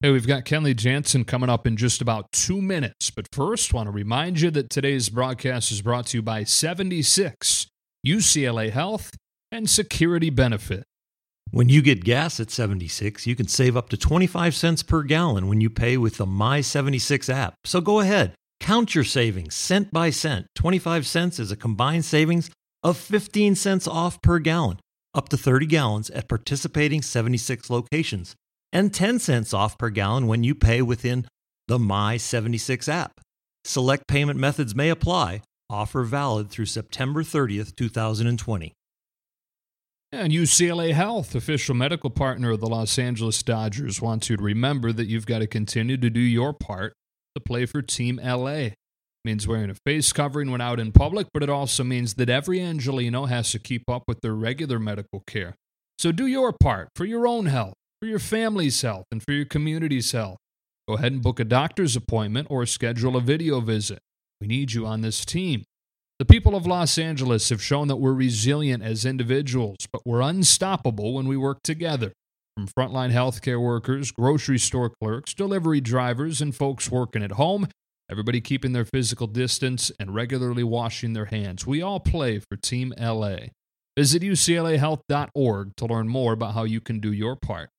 Hey, we've got Kenley Jansen coming up in just about two minutes. But first, want to remind you that today's broadcast is brought to you by 76 UCLA Health and Security Benefit. When you get gas at 76, you can save up to 25 cents per gallon when you pay with the My 76 app. So go ahead, count your savings cent by cent. 25 cents is a combined savings of 15 cents off per gallon, up to 30 gallons at participating 76 locations and 10 cents off per gallon when you pay within the My 76 app. Select payment methods may apply. Offer valid through September 30th, 2020. And UCLA Health, official medical partner of the Los Angeles Dodgers, wants you to remember that you've got to continue to do your part to play for Team LA. It means wearing a face covering when out in public, but it also means that every Angeleno has to keep up with their regular medical care. So do your part for your own health for your family's health and for your community's health. Go ahead and book a doctor's appointment or schedule a video visit. We need you on this team. The people of Los Angeles have shown that we're resilient as individuals, but we're unstoppable when we work together. From frontline healthcare workers, grocery store clerks, delivery drivers, and folks working at home, everybody keeping their physical distance and regularly washing their hands. We all play for Team LA. Visit UCLAHealth.org to learn more about how you can do your part.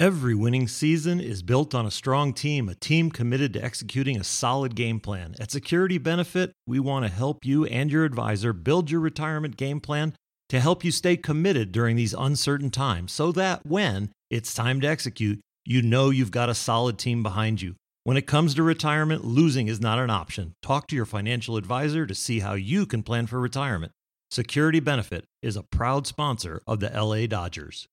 Every winning season is built on a strong team, a team committed to executing a solid game plan. At Security Benefit, we want to help you and your advisor build your retirement game plan to help you stay committed during these uncertain times so that when it's time to execute, you know you've got a solid team behind you. When it comes to retirement, losing is not an option. Talk to your financial advisor to see how you can plan for retirement. Security Benefit is a proud sponsor of the LA Dodgers.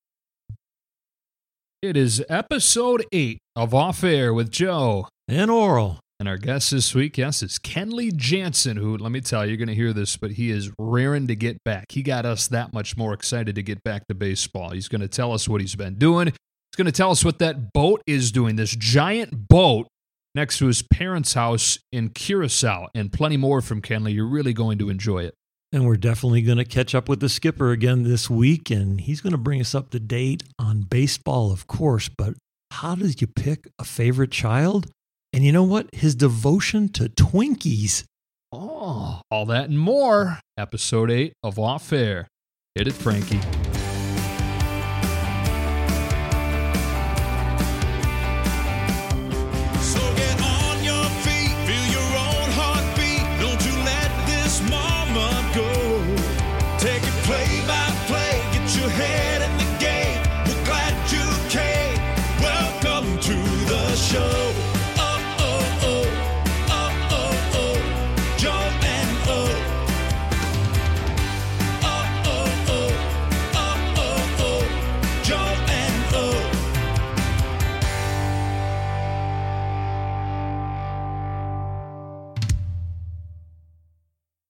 It is episode eight of Off Air with Joe and Orel. And our guest this week, yes, is Kenley Jansen, who, let me tell you, you're going to hear this, but he is raring to get back. He got us that much more excited to get back to baseball. He's going to tell us what he's been doing. He's going to tell us what that boat is doing, this giant boat next to his parents' house in Curacao, and plenty more from Kenley. You're really going to enjoy it. And we're definitely going to catch up with the skipper again this week, and he's going to bring us up to date on baseball, of course. But how does you pick a favorite child? And you know what? His devotion to Twinkies. Oh, all that and more. Episode 8 of Off Air. Hit it, Frankie.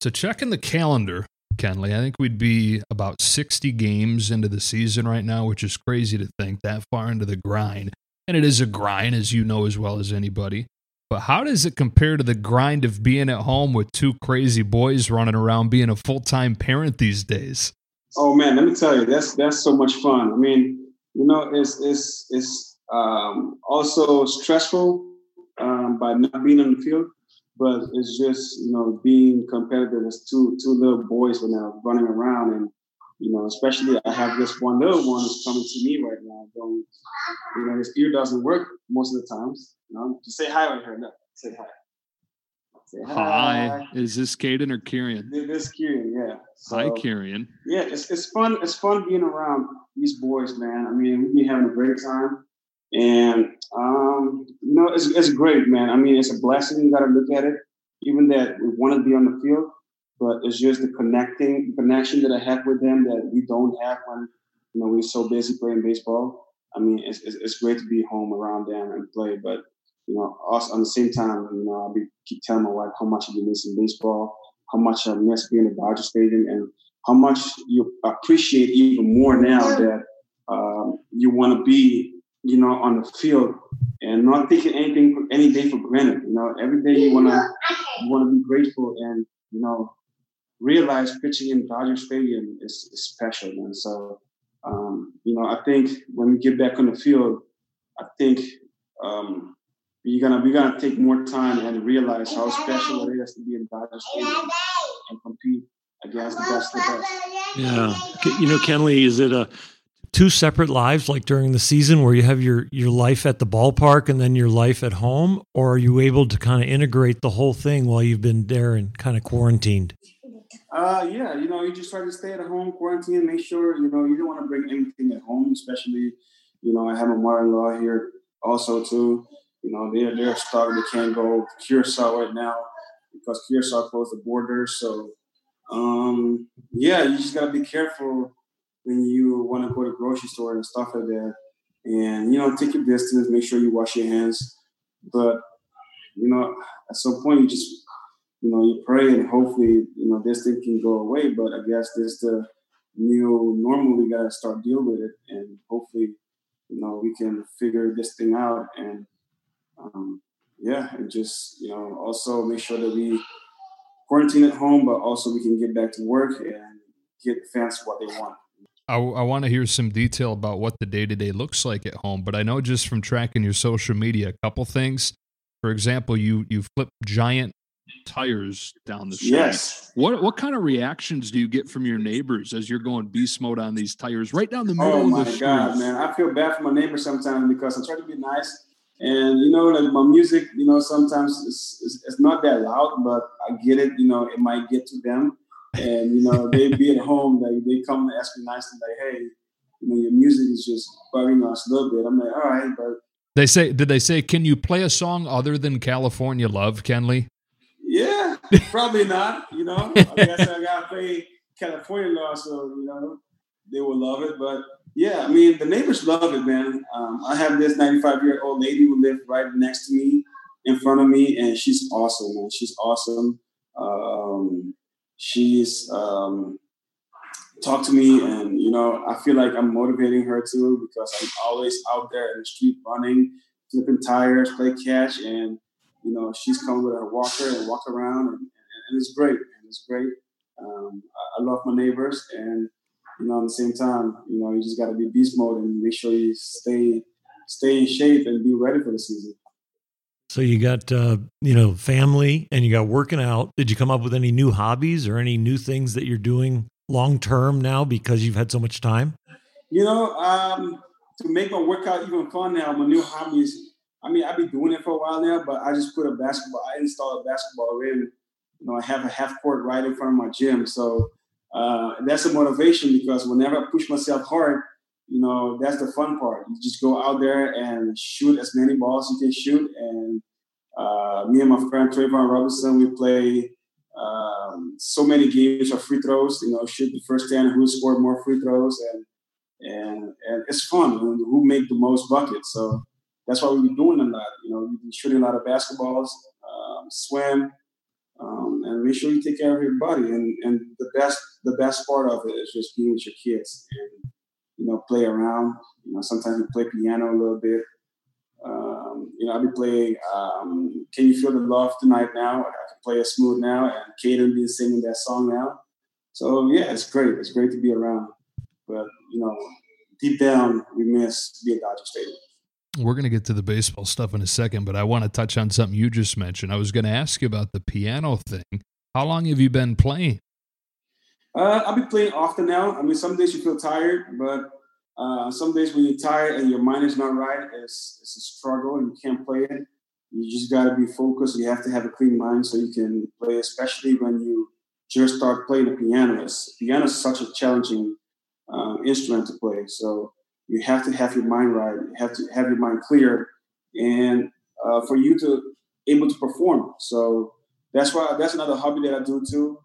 So checking the calendar, Kenley, I think we'd be about 60 games into the season right now, which is crazy to think that far into the grind. And it is a grind, as you know as well as anybody. But how does it compare to the grind of being at home with two crazy boys running around being a full time parent these days? Oh man, let me tell you, that's that's so much fun. I mean, you know, it's it's it's um, also stressful um, by not being on the field but it's just you know being competitive as two two little boys when they're running around and you know especially I have this one little one who's coming to me right now going you know his ear doesn't work most of the times you know just say hi right here no, say hi. Say hi. hi is this Caden or Kieran? This Kieran yeah. So, hi Kieran. yeah it's, it's fun it's fun being around these boys man. I mean we've been having a great time and um, you know, it's it's great, man. I mean, it's a blessing. You got to look at it. Even that we want to be on the field, but it's just the connecting connection that I have with them that we don't have when you know we're so busy playing baseball. I mean, it's, it's, it's great to be home around them and play, but you know, also on the same time, you know, I'll be keep telling my wife how much been missing baseball, how much I miss being at Dodger Stadium, and how much you appreciate even more now that um, you want to be you know, on the field and not taking anything any day for granted. You know, every day you wanna you wanna be grateful and you know realize pitching in Dodger Stadium is, is special, And So um, you know, I think when we get back on the field, I think um, you're gonna we're gonna take more time and realize how special it is to be in Dodger Stadium and compete against the best of the best. Yeah, you know, Kenley, is it a two separate lives like during the season where you have your your life at the ballpark and then your life at home, or are you able to kind of integrate the whole thing while you've been there and kind of quarantined? Uh, yeah, you know, you just try to stay at home, quarantine, make sure you know you don't want to bring anything at home, especially you know I have a mother-in-law here also too. You know, they're they're stuck. They can't go to Curacao right now because Curacao closed the border So, um, yeah, you just gotta be careful when you want to go to grocery store and stuff like that. And you know, take your distance. Make sure you wash your hands. But you know, at some point, you just you know you pray and hopefully you know this thing can go away. But I guess this the new normal. We gotta start dealing with it, and hopefully, you know, we can figure this thing out and um, yeah, and just you know also make sure that we quarantine at home, but also we can get back to work and get fans what they want. I, I want to hear some detail about what the day to day looks like at home, but I know just from tracking your social media, a couple things. For example, you you flip giant tires down the street. Yes. What what kind of reactions do you get from your neighbors as you're going beast mode on these tires right down the oh middle oh of the my street? god, man! I feel bad for my neighbors sometimes because I try to be nice, and you know, like my music, you know, sometimes it's, it's, it's not that loud, but I get it. You know, it might get to them, and you know, they be at home, like they come and ask me nicely, like, "Hey, you know, your music is just bugging us a little bit." I'm like, "All right," but They say, did they say, can you play a song other than California Love, Kenley? yeah, probably not. You know, I guess I gotta play California Love, so you know, they will love it, but. Yeah, I mean the neighbors love it, man. Um, I have this 95 year old lady who lives right next to me, in front of me, and she's awesome, man. She's awesome. Um, she's um, talked to me, and you know, I feel like I'm motivating her too because I'm always out there in the street running, flipping tires, play catch, and you know, she's coming with her walker and walk around, and, and, and it's great. And it's great. Um, I, I love my neighbors, and you know, at the same time, you know, you just got to be beast mode and make sure you stay stay in shape and be ready for the season. So you got uh, you know family and you got working out. Did you come up with any new hobbies or any new things that you're doing long term now because you've had so much time? You know, um, to make my workout even fun now, my new hobbies. I mean, I've been doing it for a while now, but I just put a basketball. I installed a basketball rim. You know, I have a half court right in front of my gym, so uh, that's a motivation because whenever I push myself hard, you know, that's the fun part. You just go out there and shoot as many balls you can shoot. And uh, me and my friend Trayvon Robinson, we play um, so many games of free throws. You know, shoot the first ten, who scored more free throws, and and and it's fun. Who make the most buckets? So that's why we've been doing a lot. You know, we've been shooting a lot of basketballs, um, swim, um, and make sure you take care of your body. And and the best the best part of it is just being with your kids and you know play around. You know, sometimes we play piano a little bit. Um, you know, I'll be playing um, "Can You Feel the Love Tonight" now. I can play a smooth now, and Caden be singing that song now. So yeah, it's great. It's great to be around. But you know, deep down, we miss being Dodger Stadium. We're going to get to the baseball stuff in a second, but I want to touch on something you just mentioned. I was going to ask you about the piano thing. How long have you been playing? Uh, I'll be playing often now. I mean, some days you feel tired, but uh, some days when you're tired and your mind is not right, it's, it's a struggle and you can't play it. You just got to be focused. You have to have a clean mind so you can play, especially when you just start playing the piano. It's, piano is such a challenging uh, instrument to play. So you have to have your mind right. You have to have your mind clear, and uh, for you to able to perform. So that's why that's another hobby that I do too.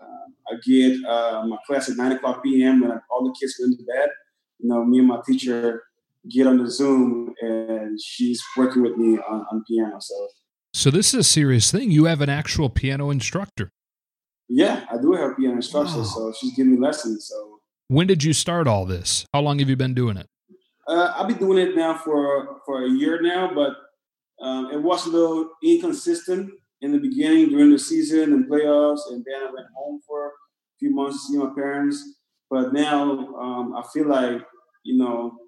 Uh, I get my class at nine o'clock p.m. when all the kids go into bed. You know, me and my teacher get on the Zoom, and she's working with me on, on piano. So, so this is a serious thing. You have an actual piano instructor. Yeah, I do have piano instructor, wow. so she's giving me lessons. So when did you start all this? How long have you been doing it? Uh, I've been doing it now for for a year now, but um, it was a little inconsistent in the beginning during the season and playoffs, and then I went home for a few months to see my parents. But now um, I feel like you know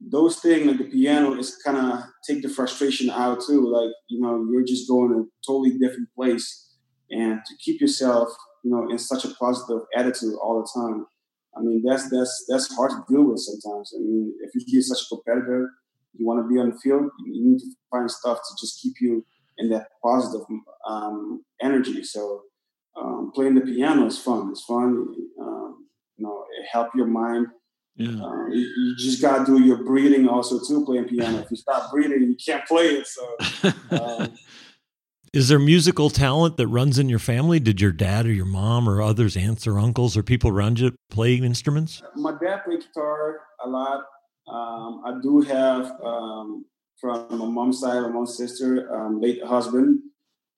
those things like the piano is kind of take the frustration out too. Like you know, you're just going a totally different place, and to keep yourself, you know, in such a positive attitude all the time. I mean, that's that's that's hard to deal with sometimes. I mean, if you're such a competitor, you want to be on the field, you need to find stuff to just keep you in that positive um, energy. So um, playing the piano is fun. It's fun. Um, you know, it help your mind. Yeah. Uh, you, you, just gotta do your breathing also too. Playing piano. if you stop breathing, you can't play it. So. Um, is there musical talent that runs in your family? Did your dad or your mom or others, aunts or uncles or people around you play instruments? My dad played guitar a lot. Um, I do have um, from my mom's side, my mom's sister, um, late husband,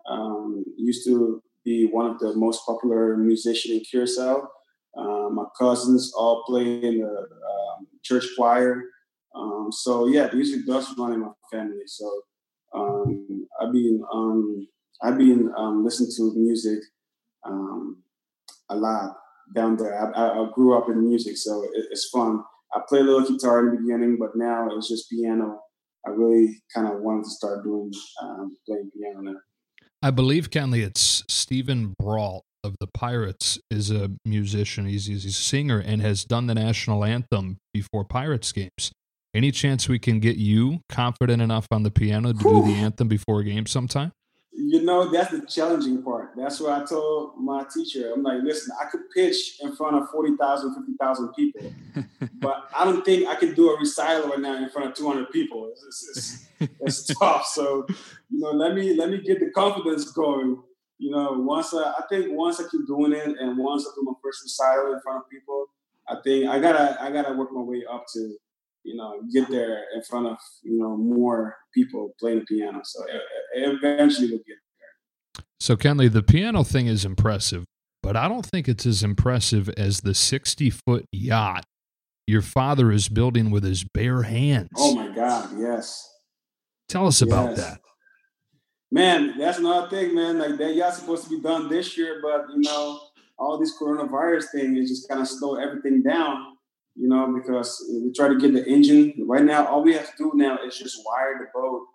um, used to be one of the most popular musicians in Curacao. Uh, my cousins all play in the um, church choir. Um, so yeah, music does run in my family. So um, I've been um, I've been um, listening to music a lot down there. I, I, grew up in music, so it, it's fun. I play a little guitar in the beginning, but now it's just piano. I really kind of wanted to start doing playing piano now. I believe, Kenley, it's Steven Brault of the Pirates is a musician. He's, he's a singer and has done the national anthem before Pirates games. Any chance we can get you confident enough on the piano to Whew. do the anthem before a game sometime? You know, that's the challenging part. That's what I told my teacher. I'm like, listen, I could pitch in front of 40,000, 50,000 people, but I don't think I can do a recital right now in front of 200 people. It's, it's, it's tough. So, you know, let me let me get the confidence going. You know, once I, I think once I keep doing it and once I do my first recital in front of people, I think I gotta I gotta work my way up to you know, get there in front of, you know, more people playing the piano. So eventually we'll get there. So, Kenley, the piano thing is impressive, but I don't think it's as impressive as the 60 foot yacht your father is building with his bare hands. Oh, my God. Yes. Tell us yes. about that. Man, that's another thing, man. Like that yacht's supposed to be done this year, but, you know, all this coronavirus thing is just kind of slow everything down you know, because we try to get the engine. Right now, all we have to do now is just wire the boat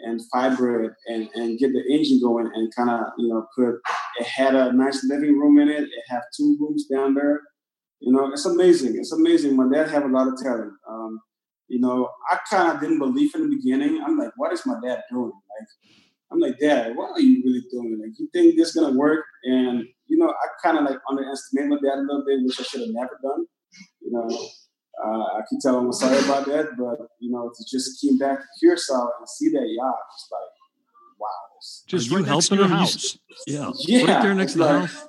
and fiber it and, and get the engine going and kind of, you know, put, it had a nice living room in it. It have two rooms down there. You know, it's amazing. It's amazing. My dad have a lot of talent. Um, you know, I kind of didn't believe in the beginning. I'm like, what is my dad doing? Like, I'm like, Dad, what are you really doing? Like, you think this is gonna work? And you know, I kind of like underestimated my dad a little bit, which I should have never done. You know, uh, I can tell him I'm sorry about that, but you know, to just came back to Curacao and see that yacht, just like, wow. Just right next to your house. Yeah. yeah. Right there next to the like, house.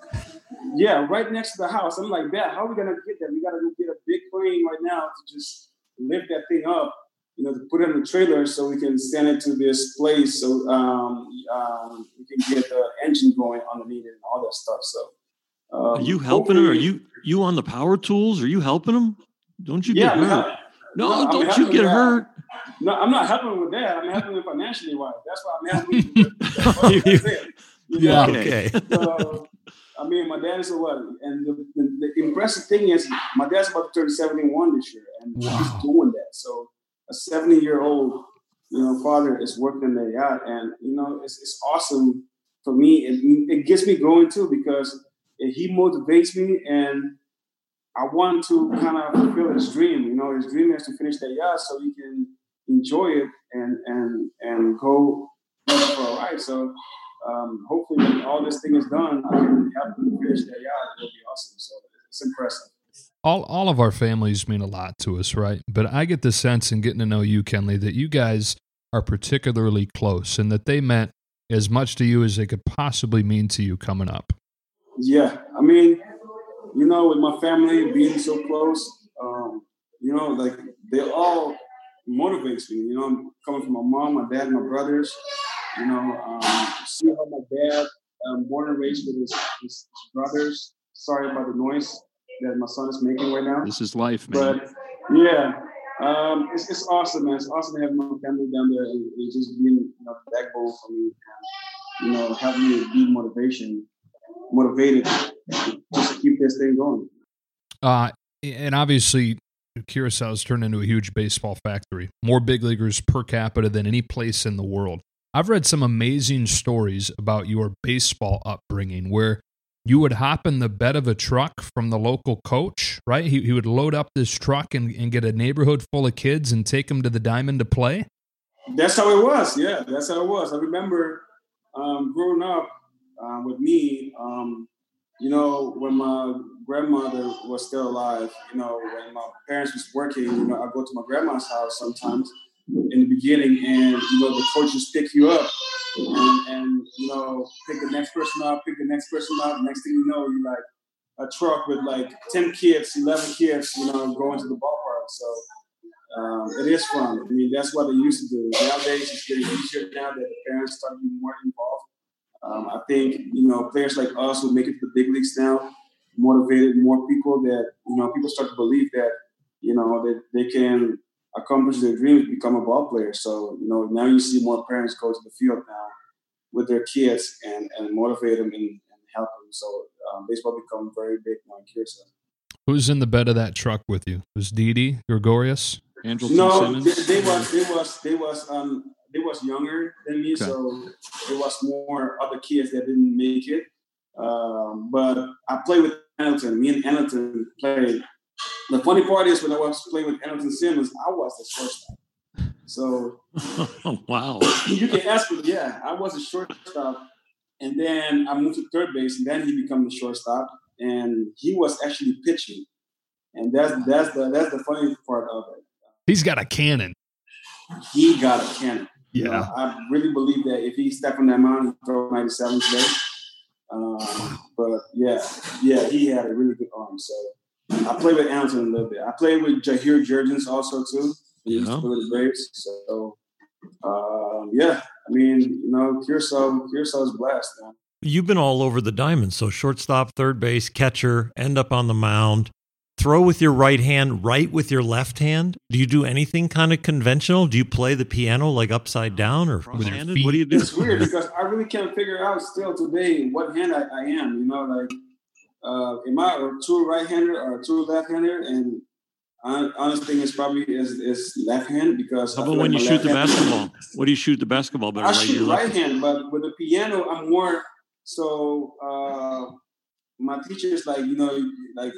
Yeah, right next to the house. I'm like, Dad, how are we gonna get that? We gotta go get a big crane right now to just lift that thing up, you know, to put it in the trailer so we can send it to this place so um, um, we can get the engine going underneath it and all that stuff. So um, are you helping him? Are you you on the power tools? Are you helping him? Don't you yeah, get hurt? no, no don't you get hurt. No, I'm not helping with that. I'm helping financially wise. That's why I'm helping. With. yeah. Okay. So, I mean, my dad is a what? And the, the, the, impressive thing is, my dad's about to turn 71 this year, and wow. he's doing that. So, a 70 year old, you know, father is working the yacht, and you know, it's, it's awesome for me. It, it gets me going too because he motivates me and I want to kind of fulfill his dream. You know, his dream is to finish that yacht so he can enjoy it and and and go for a ride. So um, hopefully, when all this thing is done, I can help him finish that yacht. It'll be awesome. So it's impressive. All, all of our families mean a lot to us, right? But I get the sense in getting to know you, Kenley, that you guys are particularly close and that they meant as much to you as they could possibly mean to you coming up. Yeah, I mean, you know, with my family being so close, um, you know, like they all motivates me. You know, coming from my mom, my dad, my brothers. You know, um, see how my dad, um, born and raised with his, his, brothers. Sorry about the noise that my son is making right now. This is life, man. But yeah, um, it's, it's awesome, man. It's awesome to have my family down there and, and just being you know, the backbone for me. And, you know, having me be motivation motivated just to keep this thing going. Uh, and obviously, Curacao's turned into a huge baseball factory. More big leaguers per capita than any place in the world. I've read some amazing stories about your baseball upbringing where you would hop in the bed of a truck from the local coach, right? He, he would load up this truck and, and get a neighborhood full of kids and take them to the diamond to play. That's how it was. Yeah, that's how it was. I remember um, growing up uh, with me, um, you know, when my grandmother was still alive, you know, when my parents was working, you know, I go to my grandma's house sometimes in the beginning, and you know, the coaches pick you up, and, and you know, pick the next person up, pick the next person up. Next thing you know, you like a truck with like ten kids, eleven kids, you know, going to the ballpark. So um, it is fun. I mean, that's what they used to do. Nowadays, it's getting easier now that the parents start being more involved. Um, I think you know players like us who make it to the big leagues now motivated more people that you know people start to believe that you know that they can accomplish their dreams, become a ball player. So you know now you see more parents go to the field now with their kids and and motivate them and, and help them. So um, baseball become very big now in Curacao. Who's in the bed of that truck with you? Was Didi Gregorius? Andrelton no, Simmons. they, they was they was they was um they was younger than me, okay. so it was more other kids that didn't make it. Um, but I played with Andrelton. Me and Andrelton played. The funny part is when I was playing with Andrelton Simmons, I was the shortstop. So wow, you can ask me. Yeah, I was a shortstop, and then I moved to third base, and then he became the shortstop, and he was actually pitching, and that's that's the that's the funny part of it. He's got a cannon. He got a cannon. Yeah, you know, I really believe that if he stepped on that mound, he throw 97 today. Um, but yeah, yeah, he had a really good arm. So I played with Anton a little bit. I played with Jair Jurrjens also too. He used to play with the Braves. So um, yeah, I mean, you know, Curacao, Curacao is blessed. Man. You've been all over the diamond. So shortstop, third base, catcher, end up on the mound throw with your right hand, right with your left hand? Do you do anything kind of conventional? Do you play the piano like upside down or cross-handed? What do you do? It's weird because I really can't figure out still today what hand I, I am. You know, like uh, am I a true right-hander or a true left-hander? And I, honest thing is probably is, is left hand because how about when like you shoot the basketball? What do you shoot the basketball better? I right shoot right hand, but with the piano, I'm more so. Uh, my teacher is like, you know, like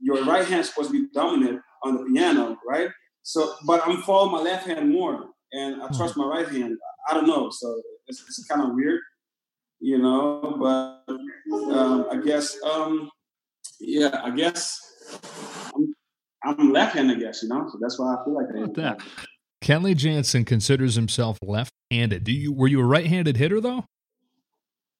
your right hand supposed to be dominant on the piano, right? So, but I'm following my left hand more, and I trust my right hand. I don't know, so it's, it's kind of weird, you know. But um, I guess, um, yeah, I guess I'm, I'm left-handed, I guess, you know. So that's why I feel like I. That. Kenley Jansen considers himself left-handed. Do you were you a right-handed hitter though?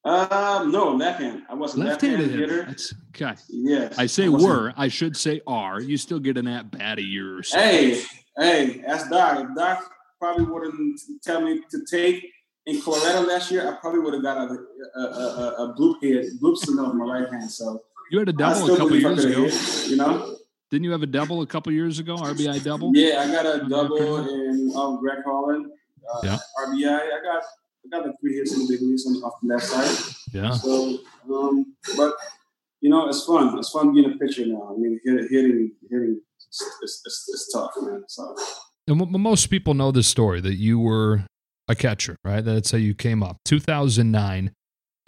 Um, no, left hand. I was a left-handed, left-handed hitter. That's okay. Yes. I say I were. I should say are. You still get an at bat a year or so. Hey, hey, that's Doc. Doc probably wouldn't tell me to take in Colorado last year, I probably would have got a a, a, a bloop head, bloop signal on my right hand. So you had a double a couple years ago. Hit, you know. Didn't you have a double a couple years ago? RBI double. Yeah, I got a double in um, Greg Holland. Uh, yeah. RBI. I got I got like three hits in the big leagues on, off the left side. Yeah. So, um, but you know, it's fun. It's fun being a pitcher now. I mean, hitting, hitting, hitting, it's, it's, it's tough, man. So. And most people know this story that you were a catcher, right? That's how you came up. 2009,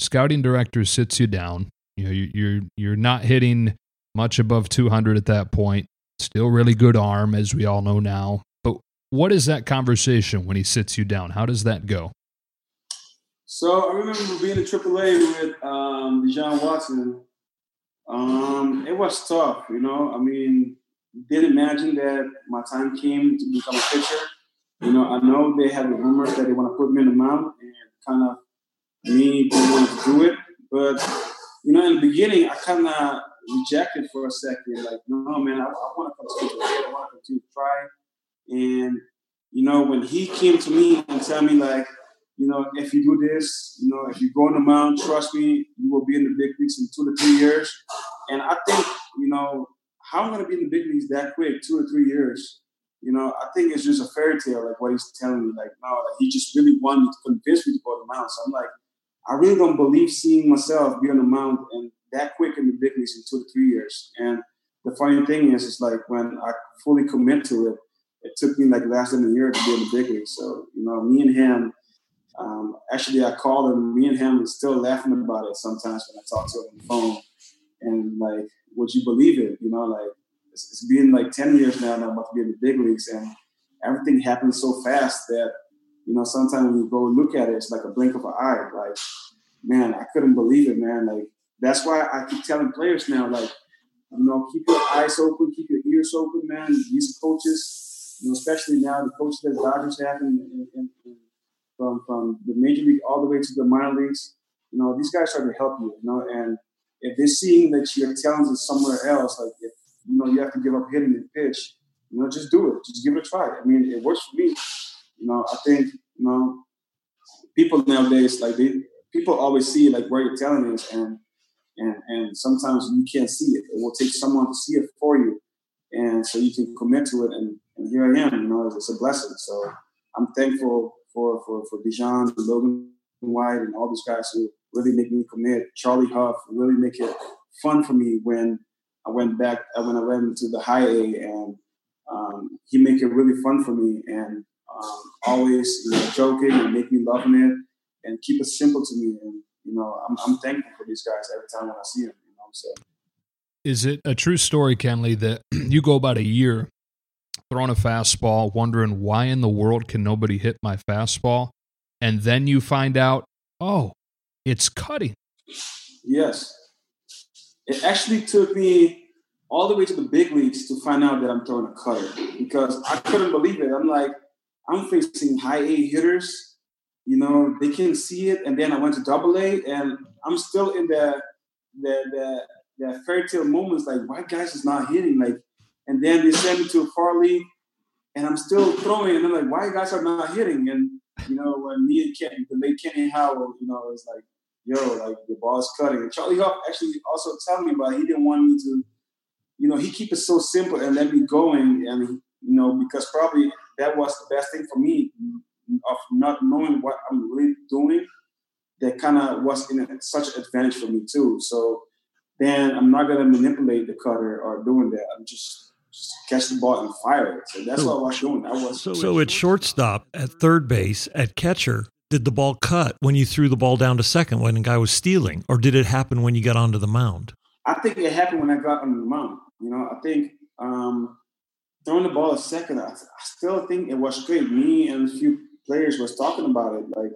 scouting director sits you down. You know, you're you're not hitting much above 200 at that point. Still really good arm, as we all know now. But what is that conversation when he sits you down? How does that go? So I remember being in AAA with um, DeJon Watson. Um, it was tough, you know. I mean, didn't imagine that my time came to become a pitcher. You know, I know they have the rumors that they want to put me in the mound, and kind of me didn't want to do it. But you know, in the beginning, I kind of rejected for a second. Like, no, man, I, I want to continue I want to continue to try. And you know, when he came to me and tell me like you know, if you do this, you know, if you go on the mound, trust me, you will be in the big leagues in two to three years. And I think, you know, how I'm going to be in the big leagues that quick, two or three years, you know, I think it's just a fairy tale, like what he's telling me. Like, no, like he just really wanted me to convince me to go to the mound. So I'm like, I really don't believe seeing myself be on the mound and that quick in the big leagues in two to three years. And the funny thing is, it's like when I fully commit to it, it took me like less than a year to be in the big league. So you know, me and him. Um, actually, I called him. Me and him is still laughing about it sometimes when I talk to him on the phone. And like, would you believe it? You know, like it's, it's been like ten years now. And I'm about to be in the big leagues, and everything happens so fast that you know sometimes when you go look at it, it's like a blink of an eye. Like, man, I couldn't believe it, man. Like that's why I keep telling players now, like, you know, keep your eyes open, keep your ears open, man. These coaches, you know, especially now the coaches that Dodgers have in, in, in, from from the major league all the way to the minor leagues, you know, these guys are to help you, you know, and if they're seeing that your talent is somewhere else, like if you know you have to give up hitting the pitch, you know, just do it. Just give it a try. I mean, it works for me. You know, I think, you know, people nowadays, like they people always see like where your talent is and and and sometimes you can't see it. It will take someone to see it for you, and so you can commit to it. And, and here I am. You know, it's, a blessing. So I'm thankful for for for DeJon, Logan White, and all these guys who really make me commit. Charlie Hough really make it fun for me when I went back when I went into the high A, and um, he make it really fun for me and um, always you know, joking and make me loving it and keep it simple to me. And you know, I'm, I'm thankful for these guys every time when I see them. You know, so. Is it a true story, Kenley, that you go about a year throwing a fastball, wondering why in the world can nobody hit my fastball, and then you find out, oh, it's cutting. Yes, it actually took me all the way to the big leagues to find out that I'm throwing a cutter because I couldn't believe it. I'm like, I'm facing high A hitters you know, they can see it. And then I went to double A and I'm still in the the the, the fairy tale moments like why guys is not hitting? Like and then they send me to a fall league and I'm still throwing and I'm like, why guys are not hitting? And you know, when me and Kenny, the late Kenny Howell, you know, it's like, yo, like the ball's cutting. And Charlie Hough actually also tell me about it. he didn't want me to, you know, he keep it so simple and let me going and you know, because probably that was the best thing for me of not knowing what I'm really doing, that kind of was in a, such an advantage for me too. So then I'm not gonna manipulate the cutter or doing that. I'm just, just catch the ball and fire it. So that's what I was doing. I was so, so at shortstop, at third base, at catcher. Did the ball cut when you threw the ball down to second when the guy was stealing, or did it happen when you got onto the mound? I think it happened when I got onto the mound. You know, I think um, throwing the ball a second, I, I, still think it was great. Me and a few players was talking about it. Like,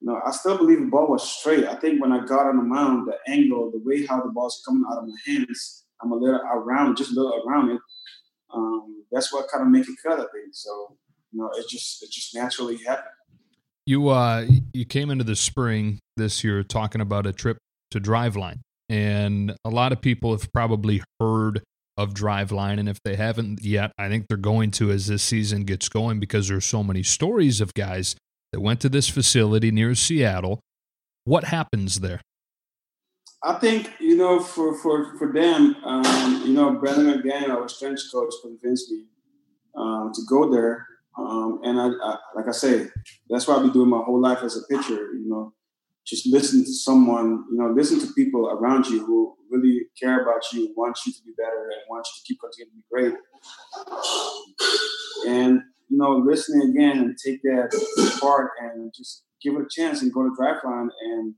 you know, I still believe the ball was straight. I think when I got on the mound, the angle, the way how the ball's coming out of my hands, I'm a little around, just a little around it. Um, that's what kind of make it cut. I think so. You know, it just it just naturally happened. You uh, you came into the spring this year talking about a trip to Driveline, and a lot of people have probably heard of Driveline. And if they haven't yet, I think they're going to as this season gets going because there's so many stories of guys that went to this facility near Seattle. What happens there? I think you know for for for them, um, you know, Brandon McDaniel, our strength coach, convinced me um, to go there. Um, and I, I, like I say, that's what I've been doing my whole life as a pitcher. You know, just listen to someone, you know, listen to people around you who really care about you, want you to be better, and want you to keep continuing to be great. And you know, listening again and take that part and just give it a chance and go to Driveline and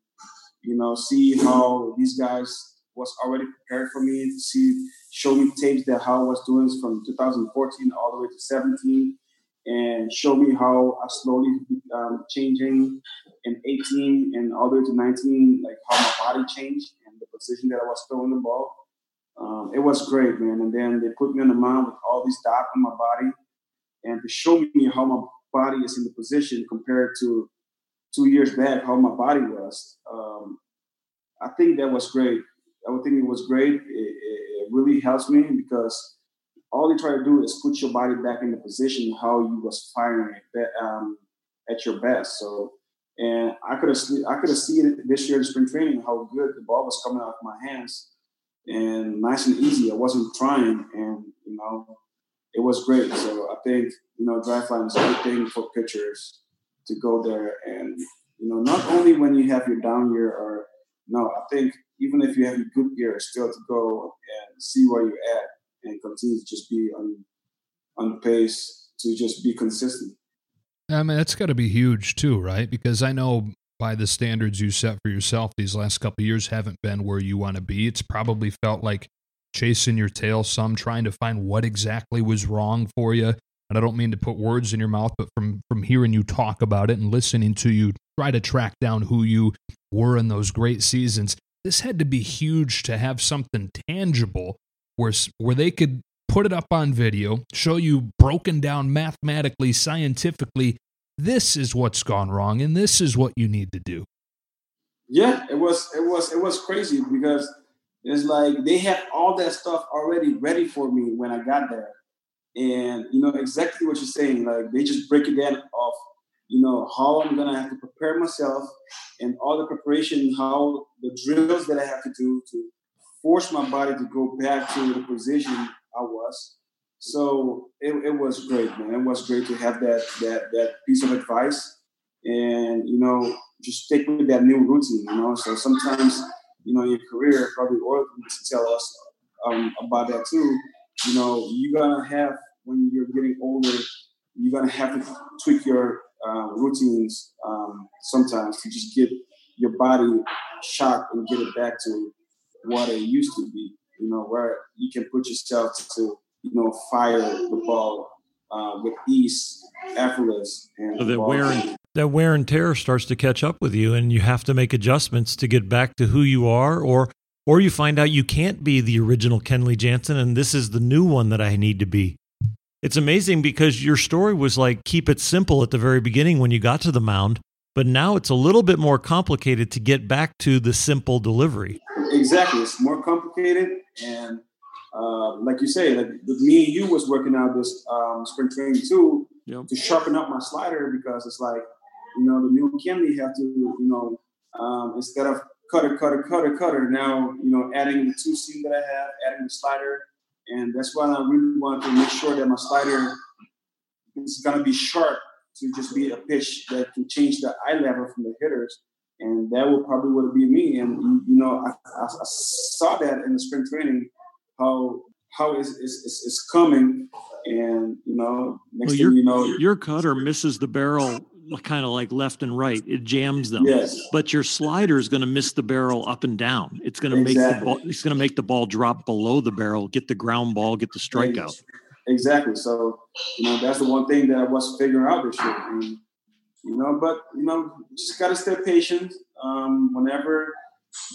you know see how these guys was already prepared for me to see show me tapes that how I was doing from 2014 all the way to 17 and show me how I slowly um, changing in 18 and all the way to 19, like how my body changed and the position that I was throwing the ball. Um, it was great, man. And then they put me on the mound with all these dots on my body and to show me how my body is in the position compared to two years back, how my body was. Um, I think that was great. I would think it was great. It, it, it really helps me because all they try to do is put your body back in the position how you was firing it um, at your best. So, and I could have I could have seen it this year in spring training how good the ball was coming out of my hands, and nice and easy. I wasn't trying, and you know, it was great. So I think you know, Driveline is a good thing for pitchers to go there, and you know, not only when you have your down year or no, I think even if you have a good year, still to go and see where you're at and continue to just be on on pace to just be consistent. I mean, that's got to be huge too, right? Because I know by the standards you set for yourself, these last couple years haven't been where you want to be. It's probably felt like chasing your tail some, trying to find what exactly was wrong for you. And I don't mean to put words in your mouth, but from from hearing you talk about it and listening to you try to track down who you were in those great seasons, this had to be huge to have something tangible where where they could put it up on video, show you broken down mathematically, scientifically, this is what's gone wrong and this is what you need to do. Yeah, it was it was it was crazy because it's like they had all that stuff already ready for me when I got there. And you know exactly what you're saying. Like they just break it down of you know how I'm gonna have to prepare myself and all the preparation, how the drills that I have to do to force my body to go back to the position I was. So it, it was great, man. It was great to have that that that piece of advice and you know just stick with that new routine. You know, so sometimes you know, your career, probably Orel can tell us um, about that too. You know, you're gonna have when you're getting older, you're gonna have to tweak your uh, routines um, sometimes to just get your body shot and get it back to what it used to be. You know, where you can put yourself to you know fire the ball uh, with ease, effortless, and so that wear and that wear and tear starts to catch up with you and you have to make adjustments to get back to who you are or or you find out you can't be the original Kenley Jansen and this is the new one that I need to be. It's amazing because your story was like keep it simple at the very beginning when you got to the mound, but now it's a little bit more complicated to get back to the simple delivery. Exactly, it's more complicated and uh, like you say, like with me and you was working out this um, spring training too yep. to sharpen up my slider because it's like you know, the new Kenley have to, you know, um, instead of cutter, cutter, cutter, cutter, now, you know, adding the two seam that I have, adding the slider. And that's why I really want to make sure that my slider is going to be sharp to just be a pitch that can change the eye level from the hitters. And that would probably would be me. And, you know, I, I, I saw that in the spring training, how how is is is coming, and you know, next well, thing you know, your cutter misses the barrel kind of like left and right. It jams them. Yes. But your slider is going to miss the barrel up and down. It's going to exactly. make the ball, it's going to make the ball drop below the barrel, get the ground ball, get the strikeout. Exactly. So, you know, that's the one thing that I was figuring out this year. And, you know, but you know, just gotta stay patient. Um, whenever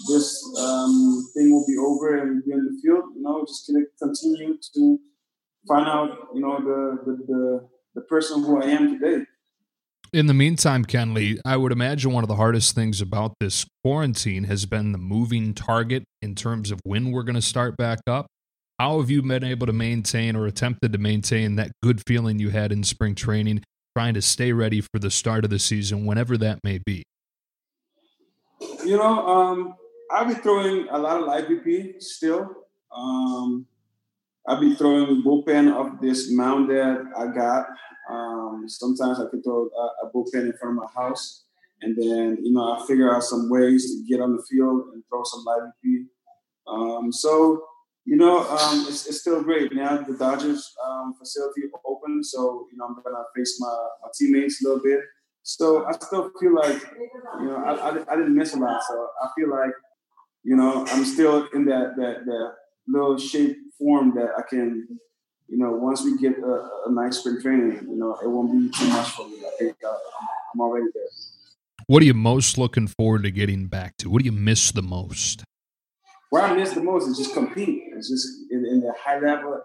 this um, thing will be over and be in the field, you know, just gonna continue to find out, you know, the the the, the person who I am today. In the meantime, Kenley, I would imagine one of the hardest things about this quarantine has been the moving target in terms of when we're going to start back up. How have you been able to maintain or attempted to maintain that good feeling you had in spring training, trying to stay ready for the start of the season, whenever that may be? You know, um, I'll be throwing a lot of live BP still. Um, I'll be throwing bullpen of this mound that I got. Um, sometimes I can throw a, a, bullpen in front of my house, and then you know I figure out some ways to get on the field and throw some live BP. Um, so you know um, it's, it's, still great now. The Dodgers um, facility open, so you know I'm gonna face my, my, teammates a little bit. So I still feel like you know I, I, I didn't miss a lot. So I feel like you know I'm still in that that that little shape form that I can you know, once we get a, a, nice spring training, you know, it won't be too much for me. I think uh, I'm, I'm already there. What are you most looking forward to getting back to? What do you miss the most? What I miss the most is just compete. It's just in, in the high level,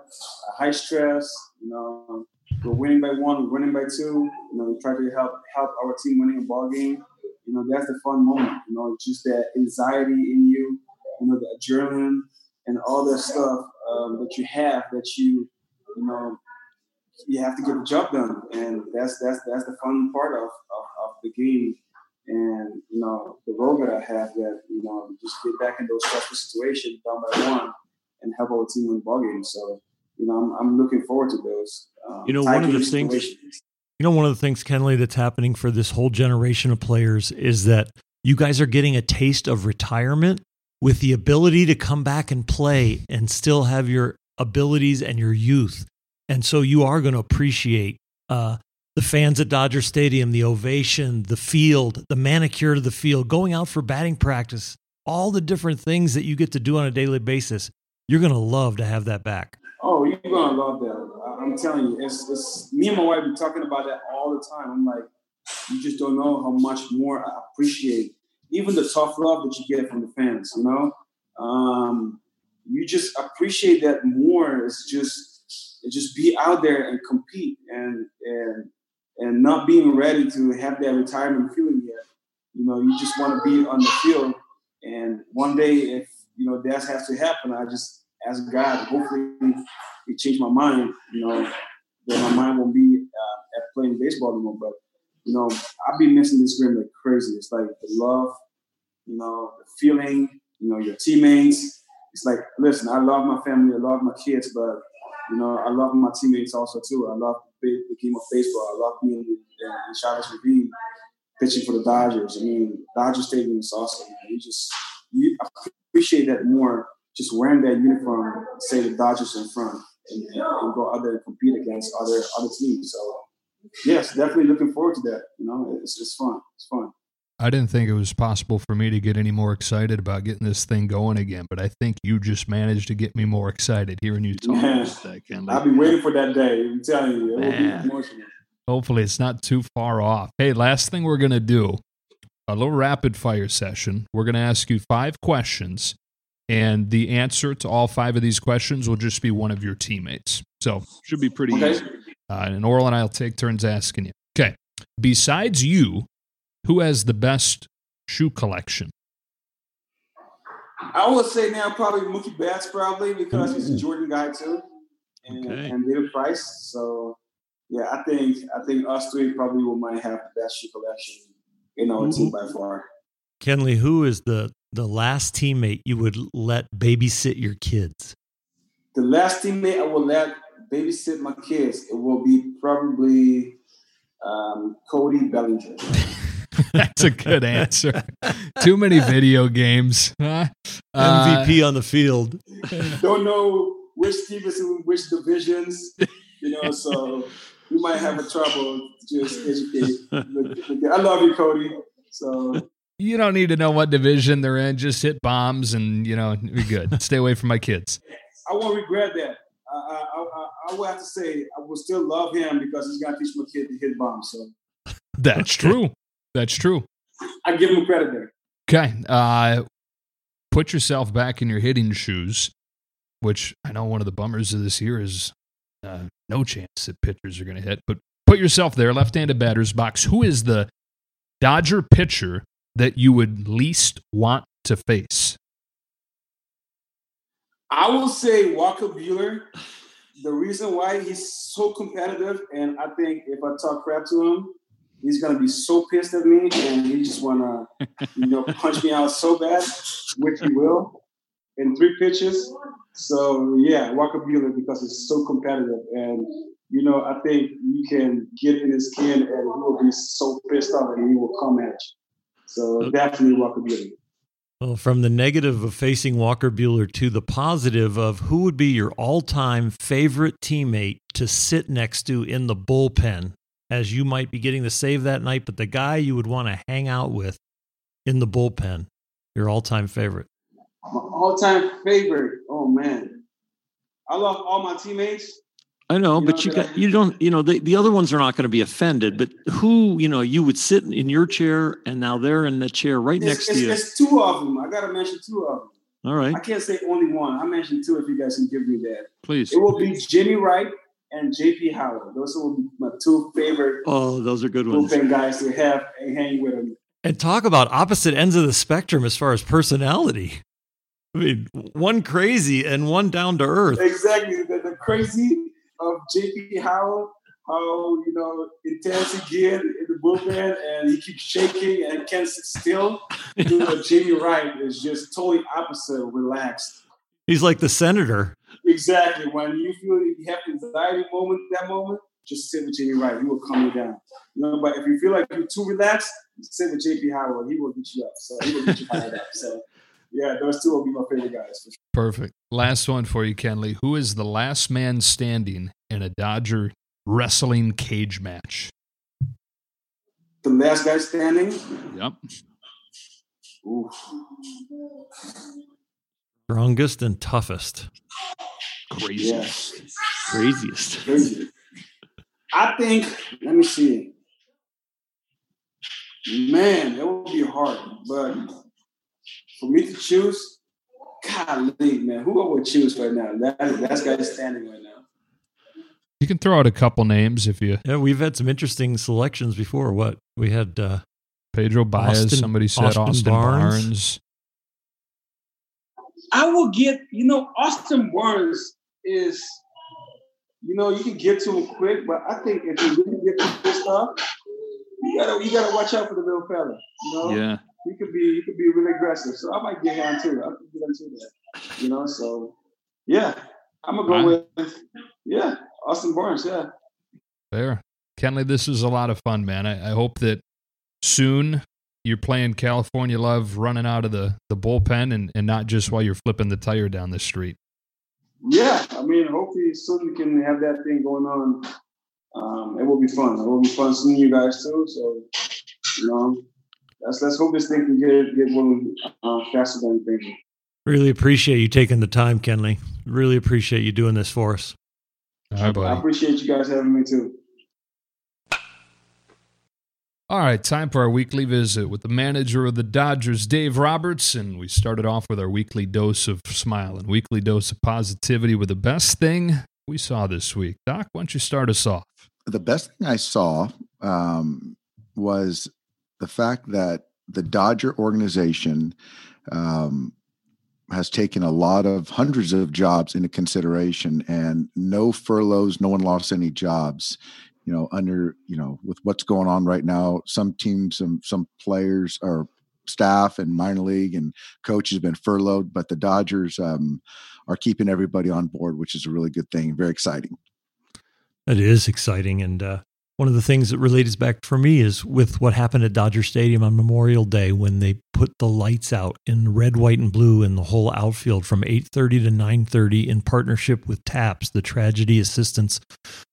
high stress. You know, we're winning by one, we're winning by two. You know, we try to help help our team winning a ball game. You know, that's the fun moment. You know, just that anxiety in you. You know, the adrenaline and all that stuff um, that you have that you you know, you have to get the job done, and that's that's that's the fun part of, of, of the game. And you know, the role that I have that you know just get back in those stressful situations down by one and help our team win ball games. So you know, I'm, I'm looking forward to those. Um, you know, one of the things. You know, one of the things, Kenley, that's happening for this whole generation of players is that You guys are getting a taste of retirement with the ability to come back and play and still have your abilities and your youth. And so you are going to appreciate uh, the fans at Dodger Stadium, the ovation, the field, the manicure to the field, going out for batting practice, all the different things that you get to do on a daily basis. You're to love to have that back. Oh, you're gonna love that. I'm telling you, it's, it's me and my wife be talking about that all the time. I'm like, you just don't know how much more I appreciate even the tough love that you get from the fans. You know, um, you just appreciate that more. It's just, it's just be out there and compete and and and not being ready to have that retirement feeling yet. You know, you just want to be on the field. And one day, if you know that has to happen, I just ask God, hopefully, it changed my mind. You know, that my mind won't be uh, at playing baseball anymore. But you know, I've been missing this game like crazy. It's like the love, you know, the feeling, you know, your teammates. It's like, listen, I love my family, I love my kids, but you know, I love my teammates also too. I love the, game of baseball. I love being in, in Chavez Ravine pitching for the Dodgers. I mean, Dodger Stadium is awesome. Man. You just you appreciate that more. Just wearing that uniform, say the Dodgers in front, and, and, and go out there and compete against other other teams. So, yes, definitely looking forward to that. You know, it's it's fun. It's fun. I didn't think it was possible for me to get any more excited about getting this thing going again, but I think you just managed to get me more excited hearing you talk that. I'll be waiting for that day. I'm telling you, it will be emotional. Hopefully, it's not too far off. Hey, last thing we're going to do a little rapid fire session. We're going to ask you five questions, and the answer to all five of these questions will just be one of your teammates. So, Should be pretty Okay. easy. uh, and Orel and I will take turns asking you. Okay. Besides you, who has the best shoe collection? I would say now probably Mookie Betts probably because he's a Jordan guy too, and, Okay. and David Price. So yeah, I think I think us three probably will might have the best shoe collection in our team by far. Kenley, who is the the last teammate you would let babysit your kids? The last teammate I will let babysit my kids it will be probably um, Cody Bellinger. That's a good answer. Too many video games. Huh? Uh, MVP on the field. Don't know which team is in which divisions, you know. So we might have a trouble just educate. I love you, Cody. So you don't need to know what division they're in. Just hit bombs and, you know, you're good. Stay away from my kids. I won't regret that. I, I, I, I will have to say I will still love him because he's gonna teach my kid to hit bombs. So That's true. That's true. I give him credit there. Okay. Uh, put yourself back in your hitting shoes, which I know one of the bummers of this year is uh, no chance that pitchers are going to hit. But put yourself there, left-handed batter's box. Who is the Dodger pitcher that you would least want to face? I will say Walker Buehler. The reason why he's so competitive, and I think if I talk crap to him, he's gonna be so pissed at me, and he just wanna, you know, punch me out so bad, which he will, in three pitches. So yeah, Walker Buehler because he's so competitive, and you know, I think you can get in his skin, and he will be so pissed off, and he will come at you. So definitely Walker Buehler. Well, from the negative of facing Walker Buehler to the positive of who would be your all time favorite teammate to sit next to in the bullpen as you might be getting the save that night, but the guy you would want to hang out with in the bullpen, your all time favorite. My all-time favorite. Oh man, I love all my teammates. I know, You but know, you that- got you don't you know the, the other ones are not going to be offended. But who you know you would sit in your chair and now they're in the chair right It's, next it's, to you. it's two of them. I gotta mention two of them. All right, I can't say only one. I mentioned two. If you guys can give me that, Please. it will be Jamey Wright and JP Howell. Those will be my two favorite oh, those are good ones. bullpen guys to have and hang with them. And talk about opposite ends of the spectrum as far as personality. I mean, one crazy and one down to earth. Exactly. The, the crazy of JP Howell, how you know intense he get in the bullpen and he keeps shaking and can't sit still. Dude, Jamey Wright is just totally opposite, relaxed. He's like the senator. Exactly. When you feel you have anxiety moment, that moment, just sit with Jamey Wright. He will calm you down. You know, but if you feel like you're too relaxed, sit with JP Howell, he will get you up. So he will get you fired up. So yeah, those two will be my favorite guys. For sure. Perfect. Last one for you, Kenley. Who is the last man standing in a Dodger wrestling cage match? The last guy standing. Yep. Oof. Strongest and toughest. Craziest. Craziest. Crazy. I think. Let me see. Man, it would be hard, but for me to choose, golly, man, who I would choose right now? That that's guy standing right now. You can throw out a couple names if you Yeah, we've had some interesting selections before. What we had, uh, Pedro Baez. Austin- somebody said Austin Austin, Barnes. Barnes. I will get, you know, Austin Barnes is, you know, you can get to him quick, but I think if you really get to this stuff, you gotta you gotta watch out for the little fella. You know, Yeah. He could be he could be really aggressive. So I might get him too. I could get into that. You know, so yeah, I'm gonna go with yeah, Austin Barnes. Yeah. There. Kenley, this is a lot of fun, man. I, I hope that soon you're playing California Love running out of the, the bullpen and, and not just while you're flipping the tire down the street. Yeah, I mean, hopefully soon we can have that thing going on. Um, it will be fun. It will be fun seeing you guys too. So, you know, let's let's hope this thing can get get going uh, faster than we think. really appreciate you taking the time, Kenley. Really appreciate you doing this for us. All right, I appreciate you guys having me too. All right, time for our weekly visit with the manager of the Dodgers, Dave Roberts. And we started off with our weekly dose of smile and weekly dose of positivity with the best thing we saw this week. Doc, why don't you start us off? the best thing I saw um, was the fact that the Dodger organization um, has taken a lot of hundreds of jobs into consideration and no furloughs, no one lost any jobs. You know, under you know, with what's going on right now, some teams, some some players or staff and minor league and coaches have been furloughed, but the Dodgers um, are keeping everybody on board, which is a really good thing. Very exciting. It is exciting. And uh, one of the things that relates back for me is with what happened at Dodger Stadium on Memorial Day when they put the lights out in red, white, and blue in the whole outfield from 8.30 to 9.30 in partnership with TAPS, the Tragedy Assistance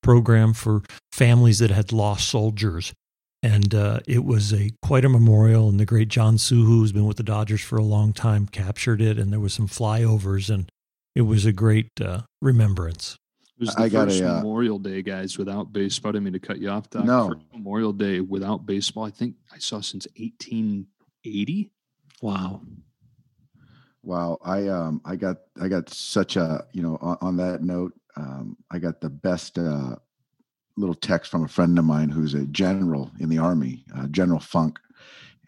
Program for families that had lost soldiers. And uh, it was a quite a memorial, and the great Jon SooHoo, who's been with the Dodgers for a long time, captured it, and there was some flyovers, and it was a great uh, remembrance. It was the I got first a, uh, Memorial Day, guys, without baseball. I didn't mean to cut you off, Doc. No. First Memorial Day without baseball. I think I saw since 1880. Wow. Wow, I um I got I got such a you know on, on that note um I got the best uh little text from a friend of mine who's a general in the army, uh, General Funk,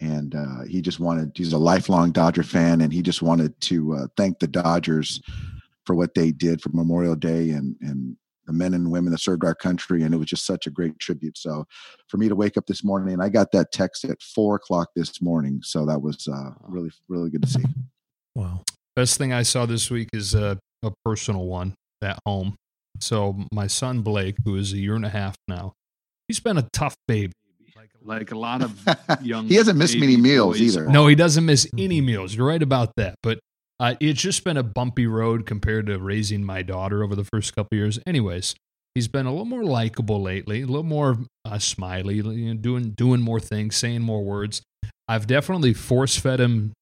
and uh, he just wanted he's a lifelong Dodger fan and he just wanted to uh, thank the Dodgers for what they did for Memorial Day and and the men and women that served our country and it was just such a great tribute. So for me to wake up this morning and I got that text at four o'clock this morning, so that was uh, really really good to see. Wow. Best thing I saw this week is a, a personal one at home. So my son Blake, who is a year and a half now, he's been a tough baby. Like a lot of young. he hasn't missed many meals either. No, he doesn't miss any meals. You're right about that. But uh, it's just been a bumpy road compared to raising my daughter over the first couple years. Anyways, he's been a little more likable lately, a little more uh, smiley, you know, doing doing more things, saying more words. I've definitely force fed him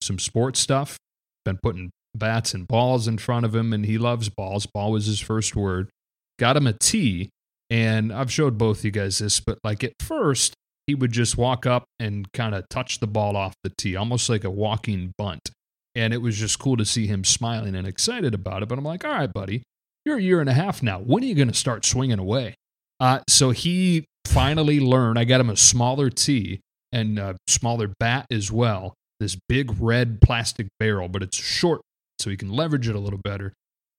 some sports stuff. Been putting bats and balls in front of him, and he loves balls. Ball was his first word. Got him a tee, and I've showed both you guys this, but like at first, he would just walk up and kind of touch the ball off the tee, almost like a walking bunt. And it was just cool to see him smiling and excited about it. But I'm like, all right, buddy, you're a year and a half now. When are you going to start swinging away? Uh, so he finally learned. I got him a smaller tee and a smaller bat as well. This big red plastic barrel, but it's short, so he can leverage it a little better.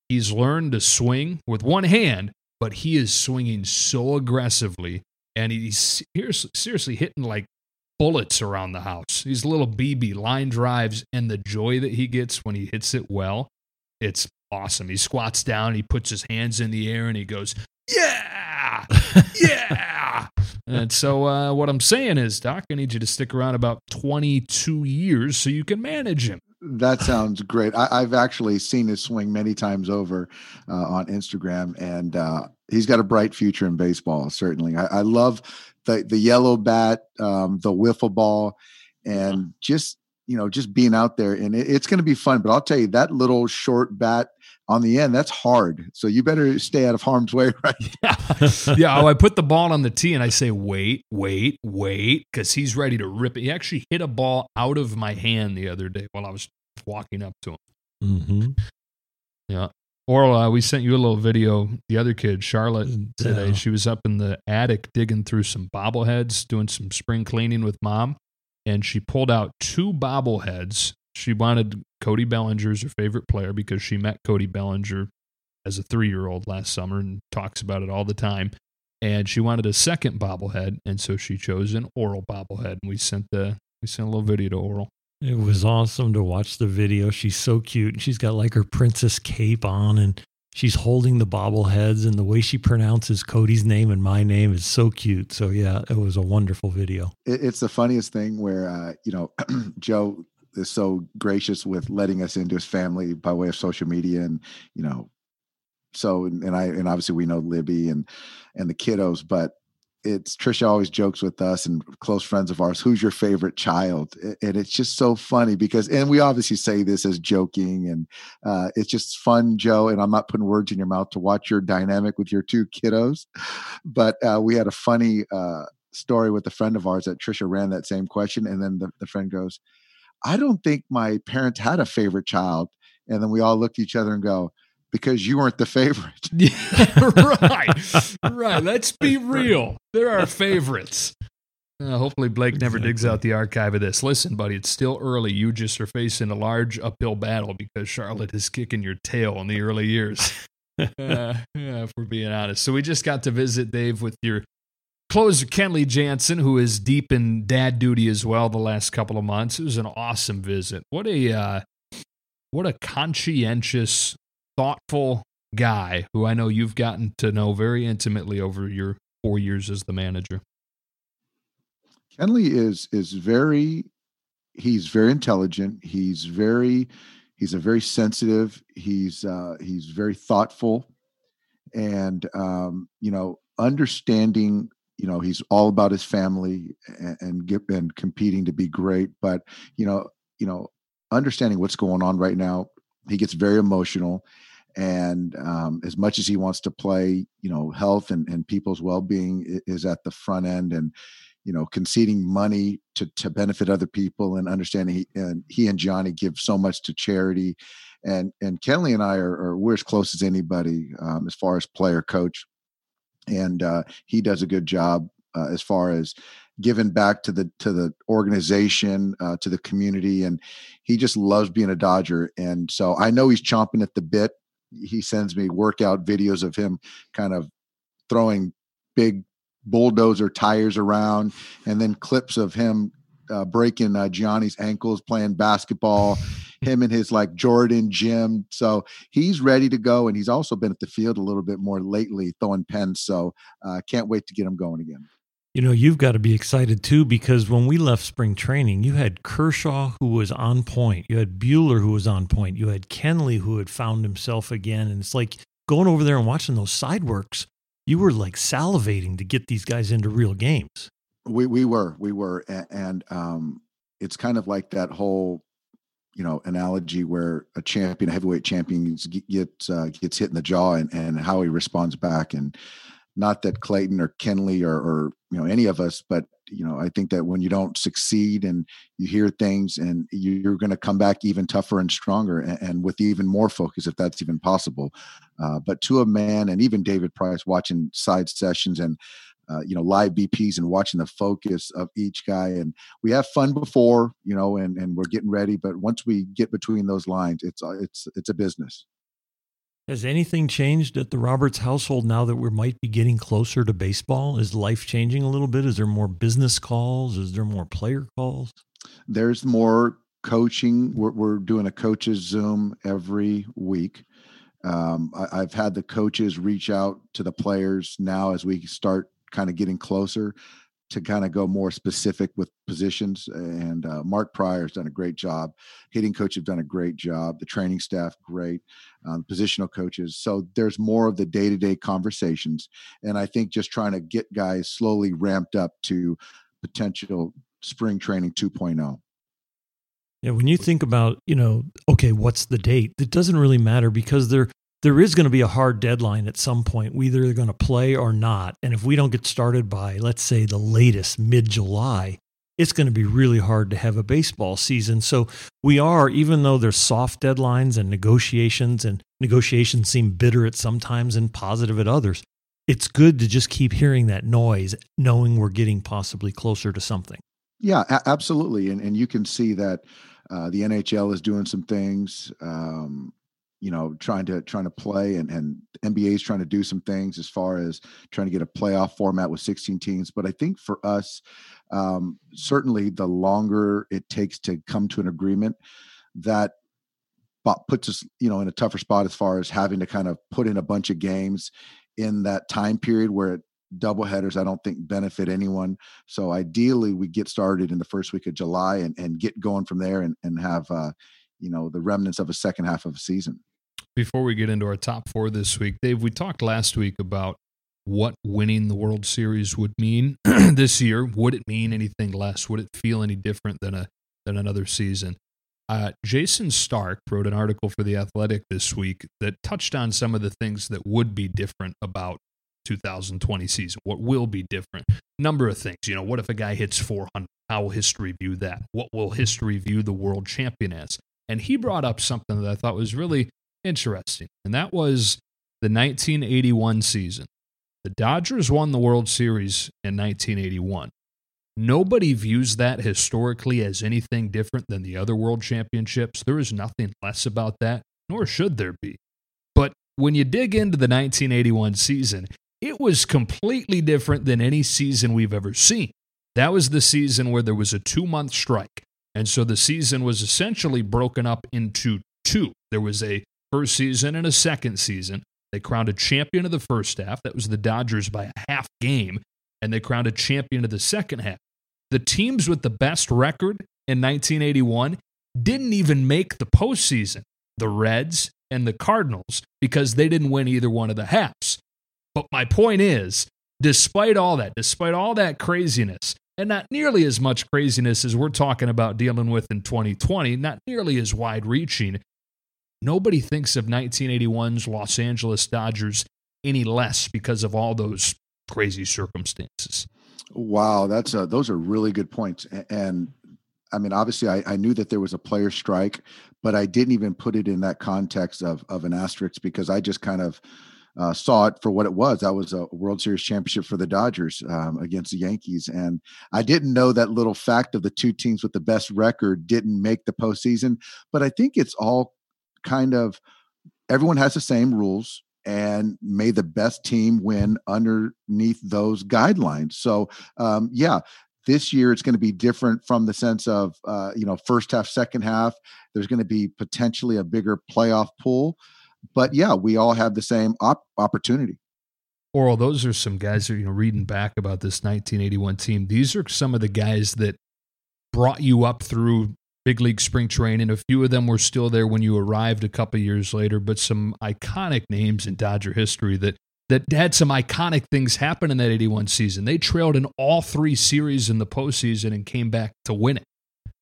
He's learned to swing with one hand, but he is swinging so aggressively, and he's seriously, seriously hitting like bullets around the house. These little BB line drives, and the joy that he gets when he hits it well, it's awesome. He squats down, he puts his hands in the air, and he goes, "Yeah!" yeah. And so, uh, what I'm saying is, Doc, I need you to stick around about 22 years so you can manage him. That sounds great. I, have actually seen his swing many times over uh, on Instagram, and uh, he's got a bright future in baseball. Certainly, I, I love the the yellow bat, um, the wiffle ball, and just you know just being out there. And it, it's going to be fun. But I'll tell you that little short bat on the end that's hard. So you better stay out of harm's way, right? Yeah. yeah. Oh, I put the ball on the tee and I say, wait, wait, wait, because he's ready to rip it. He actually hit a ball out of my hand the other day while I was walking up to him. Mm-hmm. Yeah. Or uh, we sent you a little video. The other kid, Charlotte, today, she was up in the attic digging through some bobbleheads, doing some spring cleaning with mom, and she pulled out two bobbleheads. She wanted Cody Bellinger's her favorite player because she met Cody Bellinger as a three year old last summer and talks about it all the time. And she wanted a second bobblehead, and so she chose an Orel bobblehead. And we sent the we sent a little video to Orel. It was awesome to watch the video. She's so cute. And she's got like her princess cape on and she's holding the bobbleheads and the way she pronounces Cody's name and my name is so cute. So yeah, it was a wonderful video. It's the funniest thing where uh, you know Joe is so gracious with letting us into his family by way of social media and you know so and I and obviously we know Libby and and the kiddos, but it's Trisha always jokes with us and close friends of ours, who's your favorite child? And it's just so funny because, and we obviously say this as joking and uh, it's just fun, Joe. And I'm not putting words in your mouth to watch your dynamic with your two kiddos. But uh, we had a funny uh, story with a friend of ours that Trisha ran that same question. And then the, the friend goes, I don't think my parents had a favorite child. And then we all looked at each other and go, because you weren't the favorite. Yeah, right. right. Let's be real. There are favorites. Uh, hopefully, Blake never exactly. digs out the archive of this. Listen, buddy, it's still early. You just are facing a large uphill battle because Charlotte is kicking your tail in the early years. uh, yeah, if we're being honest. So, we just got to visit Dave with your closer, Kenley Jansen, who is deep in dad duty as well the last couple of months. It was an awesome visit. What a. Uh, what a conscientious thoughtful guy who I know you've gotten to know very intimately over your four years as the manager. Kenley is is very he's very intelligent. He's very he's a very sensitive. He's uh, he's very thoughtful, and um, you know understanding. You know he's all about his family and and, get, and competing to be great. But you know you know understanding what's going on right now. He gets very emotional and um, as much as he wants to play you know health and, and people's well-being is at the front end and you know conceding money to, to benefit other people and understanding he and he and Gianni give so much to charity. And and kenley and i are, are we're as close as anybody um, as far as player coach. And uh, he does a good job uh, as far as giving back to the to the organization uh, to the community. And he just loves being a dodger. And so i know he's chomping at the bit he sends me workout videos of him kind of throwing big bulldozer tires around and then clips of him uh, breaking uh, Gianni's ankles playing basketball, him and his like Jordan gym. So he's ready to go. And he's also been at the field a little bit more lately, throwing pens. So uh, can't wait to get him going again. You know, you've got to be excited too because when we left spring training, you had Kershaw who was on point. You had Buehler who was on point. You had Kenley who had found himself again. And it's like going over there and watching those side works, you were like salivating to get these guys into real games. We we were, we were. And, and um it's kind of like that whole you know analogy where a champion, a heavyweight champion gets uh, gets hit in the jaw and, and how he responds back and not that Clayton or Kenley or, or you know any of us, but you know I think that when you don't succeed and you hear things and you're going to come back even tougher and stronger and, and, with even more focus if that's even possible. Uh, but to a man and even David Price watching side sessions and uh, you know live BPs and watching the focus of each guy and we have fun before you know and and we're getting ready but once we get between those lines it's uh, it's it's a business has anything changed at the Roberts household now that we might be getting closer to baseball? Is life changing a little bit? Is there more business calls? Is there more player calls? There's more coaching. We're, we're doing a coaches Zoom every week. Um, I, I've had the coaches reach out to the players now as we start kind of getting closer to kind of go more specific with positions. And uh, Mark Prior's done a great job. Hitting coach have done a great job. The training staff, great. Um, positional coaches. So there's more of the day to day conversations. And I think just trying to get guys slowly ramped up to potential spring training 2.0. Yeah, when you think about, you know, okay, what's the date? It doesn't really matter because there there is going to be a hard deadline at some point. We either are going to play or not. And if we don't get started by, let's say, the latest mid July, it's going to be really hard to have a baseball season. So we are, even though there's soft deadlines and negotiations, and negotiations seem bitter at some times and positive at others, it's good to just keep hearing that noise, knowing we're getting possibly closer to something. Yeah, a- absolutely. And, and you can see that uh, the NHL is doing some things. Um, you know trying to trying to play and and NBA is trying to do some things as far as trying to get a playoff format with 16 teams but I think for us um, certainly the longer it takes to come to an agreement that puts us you know in a tougher spot as far as having to kind of put in a bunch of games in that time period where double headers i don't think benefit anyone so ideally we get started in the first week of july and, and get going from there and, and have uh, you know the remnants of a second half of a season. Before we get into our top four this week, Dave, we talked last week about what winning the World Series would mean this year. Would it mean anything less? Would it feel any different than a than another season? Uh, Jayson Stark wrote an article for the Athletic this week that touched on some of the things that would be different about 2020 season. What will be different? Number of things. You know, what if a guy hits 400? How will history view that? What will history view the world champion as? And he brought up something that I thought was really interesting, and that was the 1981 season. The Dodgers won the World Series in 1981. Nobody views that historically as anything different than the other world championships. There is nothing less about that, nor should there be. But when you dig into the 1981 season, it was completely different than any season we've ever seen. That was the season where there was a two month strike. And so the season was essentially broken up into two. There was a first season and a second season. They crowned a champion of the first half. That was the Dodgers by a half game. And they crowned a champion of the second half. The teams with the best record in 1981 didn't even make the postseason the Reds and the Cardinals because they didn't win either one of the halves. But my point is, despite all that, despite all that craziness, and not nearly as much craziness as we're talking about dealing with in 2020, not nearly as wide reaching. Nobody thinks of 1981's Los Angeles Dodgers any less because of all those crazy circumstances. Wow, that's a, those are really good points. And I mean, obviously, I, I knew that there was a player strike, but I didn't even put it in that context of of an asterisk because I just kind of uh, saw it for what it was. That was a World Series championship for the Dodgers um, against the Yankees, and I didn't know that little fact of the two teams with the best record didn't make the postseason. But I think it's all kind of everyone has the same rules and may the best team win underneath those guidelines. So, um, yeah, this year it's going to be different from the sense of uh, you know first half, second half. There's going to be potentially a bigger playoff pool but yeah, we all have the same op- opportunity. Orel, those are some guys that you know reading back about this 1981 team. These are some of the guys that brought you up through big league spring training. And a few of them were still there when you arrived a couple years later, but some iconic names in Dodger history that that had some iconic things happen in that 81 season. They trailed in all three series in the postseason and came back to win it.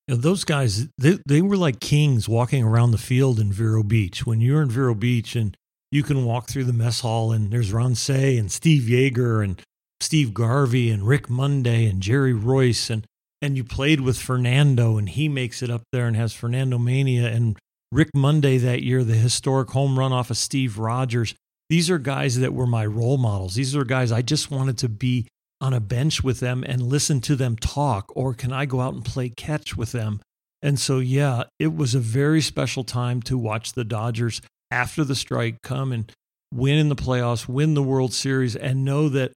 You know, those guys, they, they were like kings walking around the field in Vero Beach. When you're in Vero Beach and you can walk through the mess hall and there's Ron Cey and Steve Yeager and Steve Garvey and Rick Monday and Jerry Reuss and and you played with Fernando and he makes it up there and has Fernandomania and Rick Monday that year, the historic home run off of Steve Rogers. These are guys that were my role models. These are guys I just wanted to be on a bench with them and listen to them talk, or can I go out and play catch with them? And so, yeah, it was a very special time to watch the Dodgers after the strike come and win in the playoffs, win the World Series, and know that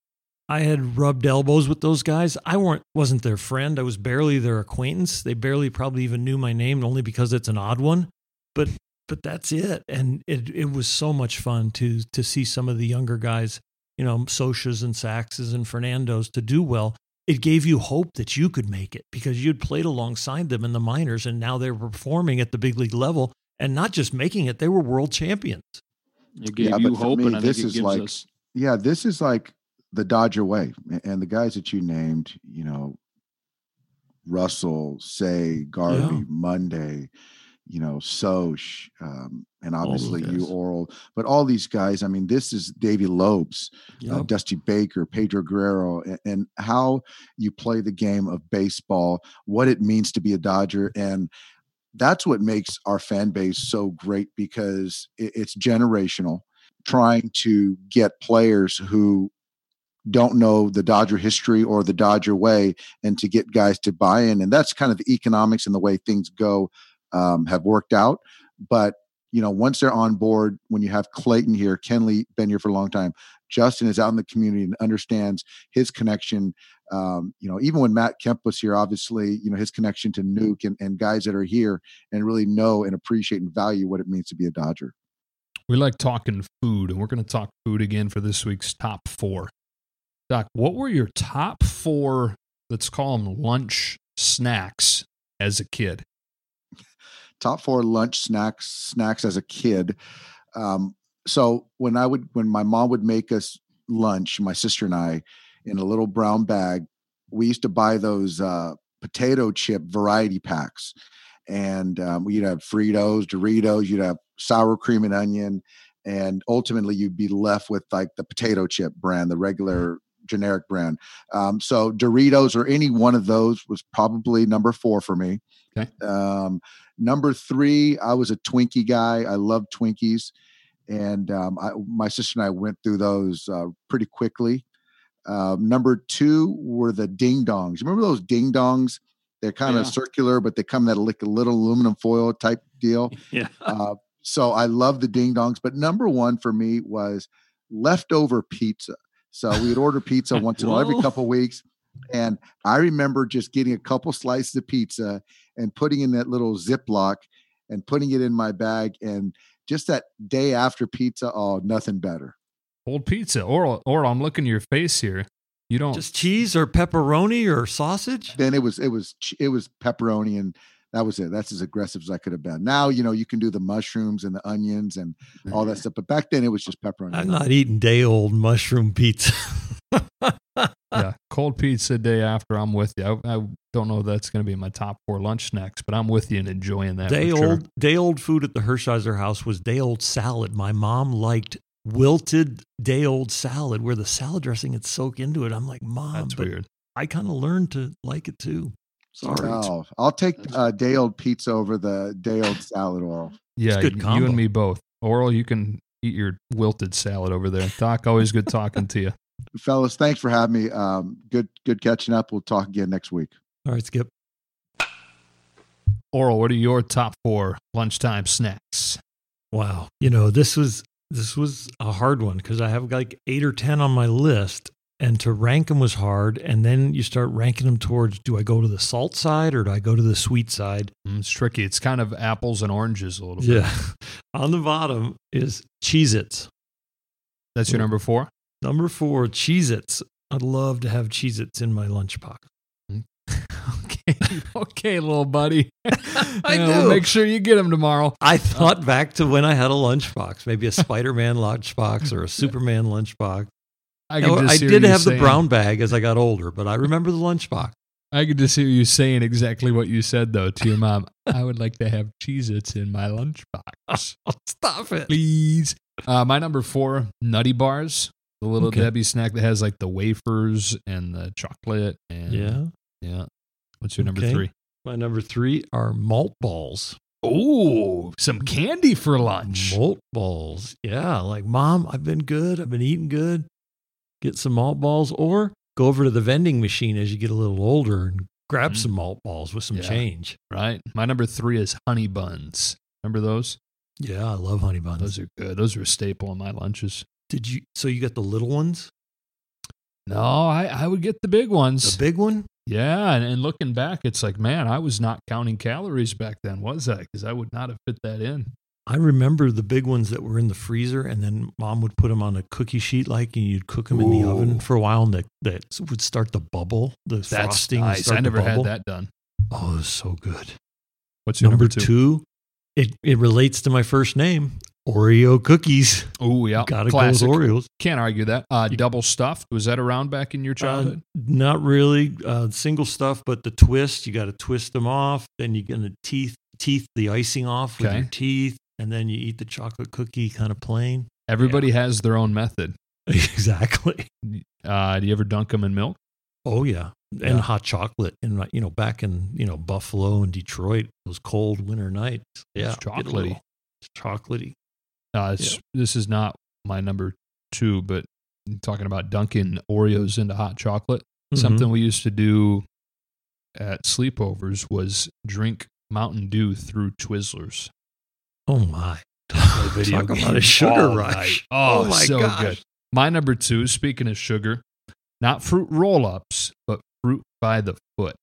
I had rubbed elbows with those guys. I weren't wasn't their friend. I was barely their acquaintance. They barely probably even knew my name, only because it's an odd one. But but that's it. And it it was so much fun to to see some of the younger guys, you know, Scioscias and Saxes and Fernandos to do well. It gave you hope that you could make it because you'd played alongside them in the minors and now they were performing at the big league level and not just making it, they were world champions. It gave Yeah, you hope, me, and I think this it is gives like- us. yeah, this is like the Dodger way, and the guys that you named, you know, Russell, Cey, Garvey, Yeah. Monday, you know, Soch, um, and obviously you. Orel, but all these guys. I mean, this is Davey Lopes, uh, Dusty Baker, Pedro Guerrero, and, and how you play the game of baseball, what it means to be a Dodger, and that's what makes our fan base so great because it, it's generational. Trying to get players who don't know the Dodger history or the Dodger way, and to get guys to buy in, and that's kind of the economics and the way things go um, have worked out. But you know, once they're on board, when you have Clayton here, Kenley been here for a long time, Justin is out in the community and understands his connection. Um, you know, even when Matt Kemp was here, obviously, you know, his connection to Newk and, and guys that are here and really know and appreciate and value what it means to be a Dodger. We like talking food, and we're going to talk food again for this week's top four. Doc, what were your top four, let's call them lunch snacks as a kid? top four lunch snacks snacks as a kid. Um, so when I would when my mom would make us lunch, my sister and I, in a little brown bag, we used to buy those uh, potato chip variety packs, and um, we'd have Fritos, Doritos, you'd have sour cream and onion, and ultimately you'd be left with like the potato chip brand, the regular generic brand. Um, so Doritos or any one of those was probably number four for me. Okay. Um, number three, I was a Twinkie guy. I loved Twinkies, and um, I, my sister and I went through those uh, pretty quickly. Um, number two were the ding dongs. Remember those ding dongs? They're kind Yeah. of circular, but they come that like a little aluminum foil type deal. Yeah. Uh, so I love the ding dongs. But number one for me was leftover pizza. So we'd order pizza once in a while, every couple of weeks. And I remember just getting a couple slices of pizza and putting in that little Ziploc and putting it in my bag. And just that day after pizza, oh, nothing better. Old pizza. Or, or I'm looking at your face here. You don't. Just cheese or pepperoni or sausage? Then it was it was it was pepperoni and that was it. That's as aggressive as I could have been. Now you know you can do the mushrooms and the onions and all that stuff, but back then it was just pepperoni. I'm not eating day old mushroom pizza. yeah, cold pizza day after. I'm with you. I, I don't know if that's going to be my top four lunch snacks, but I'm with you and enjoying that. day for sure. old day old food at the Hershiser house was day old salad. My mom liked wilted day old salad where the salad dressing had soaked into it. I'm like, mom, That's but weird. I kind of learned to like it too. Sorry. Oh, I'll take uh, day old pizza over the day old salad oil. Yeah, good you and me both. Orel, you can eat your wilted salad over there. Doc, always good talking to you. Fellas, thanks for having me. Um, good good catching up. We'll talk again next week. All right, Skip. Orel, what are your top four lunchtime snacks? Wow. You know, this was this was a hard one because I have like eight or ten on my list, and to rank them was hard. And then you start ranking them towards: do I go to the salt side or do I go to the sweet side? Mm, It's tricky. It's kind of apples and oranges a little bit. Yeah. on the bottom is Cheez-Its. That's your number four? Number four, Cheez-Its. I'd love to have Cheez-Its in my lunchbox. okay. okay, little buddy. I do. make sure you get them tomorrow. I thought back to when I had a lunchbox, maybe a Spider-Man lunchbox or a Superman lunchbox. I, Now, I did have the brown bag as I got older, but I remember the lunchbox. I could just hear you saying exactly what you said, though, to your mom. I would like to have Cheez Its in my lunchbox. Oh, stop it. Please. Uh, my number four, Nutty Bars. The little Okay. Debbie snack that has like the wafers and the chocolate. And Yeah. Yeah. What's your number Okay. three? My number three are malt balls. Oh, some candy for lunch. Malt balls. Yeah. Like, mom, I've been good. I've been eating good. Get some malt balls or go over to the vending machine as you get a little older and grab Mm. some malt balls with some Yeah. change. Right. My number three is honey buns. Remember those? Yeah. I love honey buns. Those are good. Those are a staple in my lunches. Did you? So you got the little ones? No, I, I would get the big ones. The big one? Yeah, and, and looking back, it's like, man, I was not counting calories back then, was I? Because I would not have fit that in. I remember the big ones that were in the freezer, and then mom would put them on a cookie sheet, like, and you'd cook them in the oven for a while, and that that would start to bubble. The That's frosting. nice. I never had that done. Oh, it was so good. What's your Number, number, two? it it relates to my first name, Oreo cookies. Oh yeah, Gotta classic. go with Oreos. Can't argue that. Uh, double stuffed was that around back in your Uh, childhood? not really uh, single stuff, but the twist. You got to twist them off. Then you're gonna teeth teeth the icing off with Okay. your teeth, and then you eat the chocolate cookie kind of plain. Everybody has their own method. exactly. Uh, do you ever dunk them in milk? Oh yeah, and Yeah. hot chocolate. And you know, back in you know Buffalo and Detroit, those cold winter nights. Yeah, It's chocolatey. little- It's chocolatey. Uh, it's, This is not my number two, but talking about dunking Oreos into hot chocolate. Mhm. Something we used to do at sleepovers was drink Mountain Dew through Twizzlers. Oh my. Video Talk about a sugar rush. night. Oh, oh, my so gosh. good. My number two, speaking of sugar, not fruit roll ups, but fruit by the foot.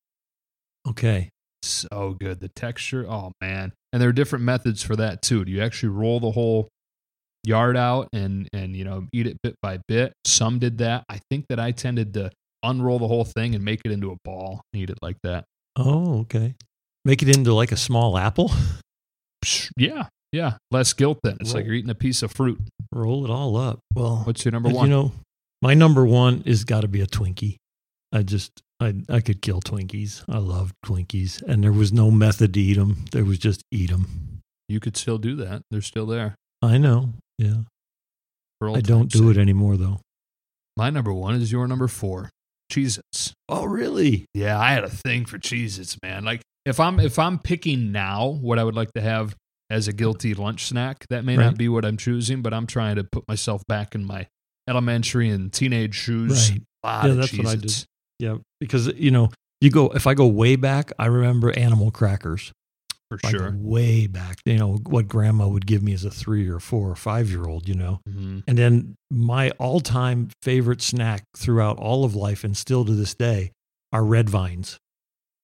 Okay. So good. The texture, oh man. And there are different methods for that too. Do you actually roll the whole yard out and and you know eat it bit by bit? Some did that. I think that I tended to unroll the whole thing and make it into a ball and eat it like that. Oh, okay. Make it into like a small apple. Yeah, yeah. Less guilt then. It's like you're eating a piece of fruit. Roll it all up. Well, What's your number one? You know, my number one is got to be a Twinkie. I just, I, I could kill Twinkies. I love Twinkies, and there was no method to eat them. There was just eat them. you could still do that. They're still there. I know. Yeah, I don't do sake. it anymore though. My number one is your number four. Cheez Its. Oh, really? Yeah, I had a thing for Cheez Its, man. Like if I'm if I'm picking now what I would like to have as a guilty lunch snack, that may Right. not be what I'm choosing, but I'm trying to put myself back in my elementary and teenage shoes. Right. Yeah, that's what I did. Yeah, because you know, you go if I go way back, I remember animal crackers. For Like sure. way back. You know what grandma would give me as a three or four or five year old. You know, hmm And then my all time favorite snack throughout all of life and still to this day are red vines.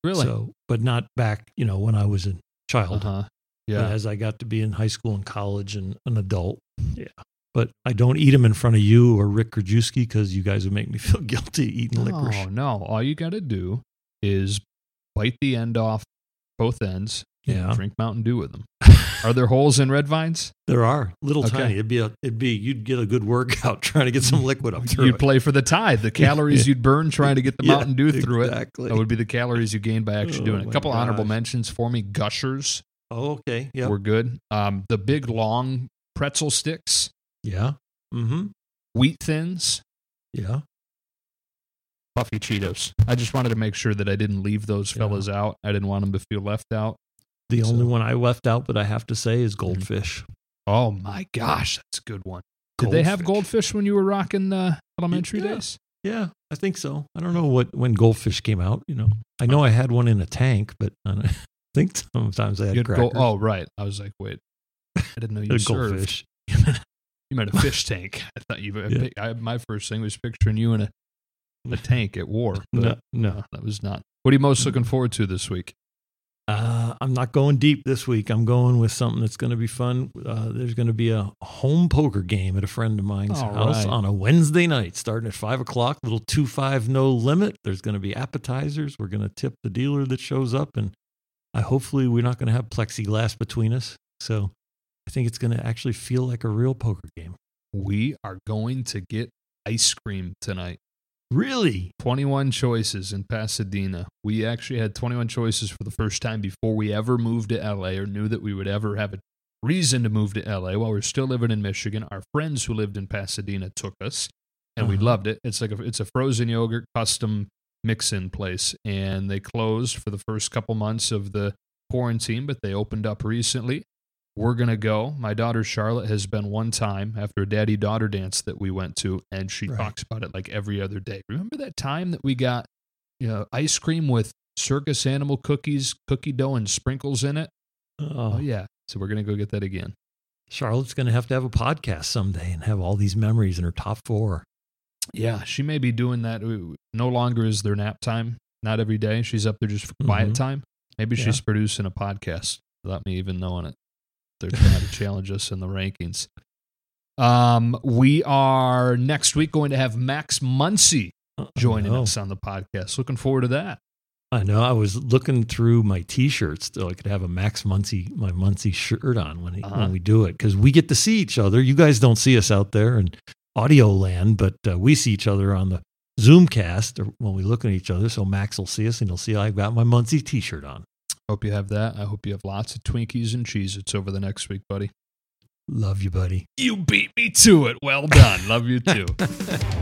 Really? So, but not back, you know, when I was a child. uh-huh. But Yeah. as I got to be in high school and college and an adult. Yeah. But I don't eat them in front of you or Rick Krajewski because you guys would make me feel guilty eating licorice. No, no. All you got to do is bite the end off both ends and Yeah. drink Mountain Dew with them. Are there holes in red vines? There are little Okay. tiny. It'd be a, it'd be you'd get a good workout trying to get some liquid up through You'd it. play for the tide. The calories you'd burn trying to get the Yeah, Mountain Dew through it. exactly. That would be the calories you gain by actually Oh doing it. A my couple honorable mentions for me. Gushers Oh, okay. Yeah. we're good. Um, the big long pretzel sticks, Yeah. Mm-hmm. wheat thins, Yeah. puffy Cheetos. I just wanted to make sure that I didn't leave those Yeah. fellas out. I didn't want them to feel left out. The So- only one I left out that I have to say is mm-hmm. goldfish. Oh my gosh, that's a good one. Did they have goldfish when you were rocking the elementary Yeah. days? Yeah, I think so. I don't know what when goldfish came out. You know, I know oh. I had one in a tank, but I think sometimes I had You crackers. gold- oh, right. I was like, wait, I didn't know you served. goldfish. You meant a fish tank. I thought you. Yeah. I, my first thing was picturing you in a, a tank at war. no. no, that was not. What are you most looking forward to this week? Uh, I'm not going deep this week. I'm going with something that's going to be fun. Uh, there's going to be a home poker game at a friend of mine's All house right. on a Wednesday night, starting at five o'clock. Little two five no limit. There's going to be appetizers. We're going to tip the dealer that shows up, and I hopefully we're not going to have plexiglass between us. So I think it's going to actually feel like a real poker game. We are going to get ice cream tonight. Really? 21 choices in Pasadena. We actually had 21 choices for the first time before we ever moved to LA or knew that we would ever have a reason to move to LA while we are still living in Michigan. Our friends who lived in Pasadena took us and we Uh-huh. loved it. It's like a, it's a frozen yogurt custom mix-in place and they closed for the first couple months of the quarantine, but they opened up recently. We're going to go. My daughter Charlotte has been one time after a daddy daughter dance that we went to, and she Right. talks about it like every other day. Remember that time that we got you know, ice cream with circus animal cookies, cookie dough, and sprinkles in it? Oh, Oh, yeah. So we're going to go get that again. Charlotte's going to have to have a podcast someday and have all these memories in her top four. Yeah, she may be doing that. No longer is there nap time. Not every day. She's up there just for quiet Mhm. time. Maybe Yeah. she's producing a podcast without me even knowing it. There trying to challenge us in the rankings. Um, we are next week going to have Max Muncy joining us on the podcast. Looking forward to that. I know. I was looking through my T-shirts so I could have a Max Muncy my Muncy shirt on when he, Uh-huh. when we do it because we get to see each other. You guys don't see us out there in audio land, but uh, we see each other on the Zoomcast or when we look at each other. So Max will see us and he'll see I've got my Muncy T-shirt on. Hope you have that. I hope you have lots of Twinkies and Cheez Its over the next week, buddy. Love you, buddy. You beat me to it. Well done. Love you too.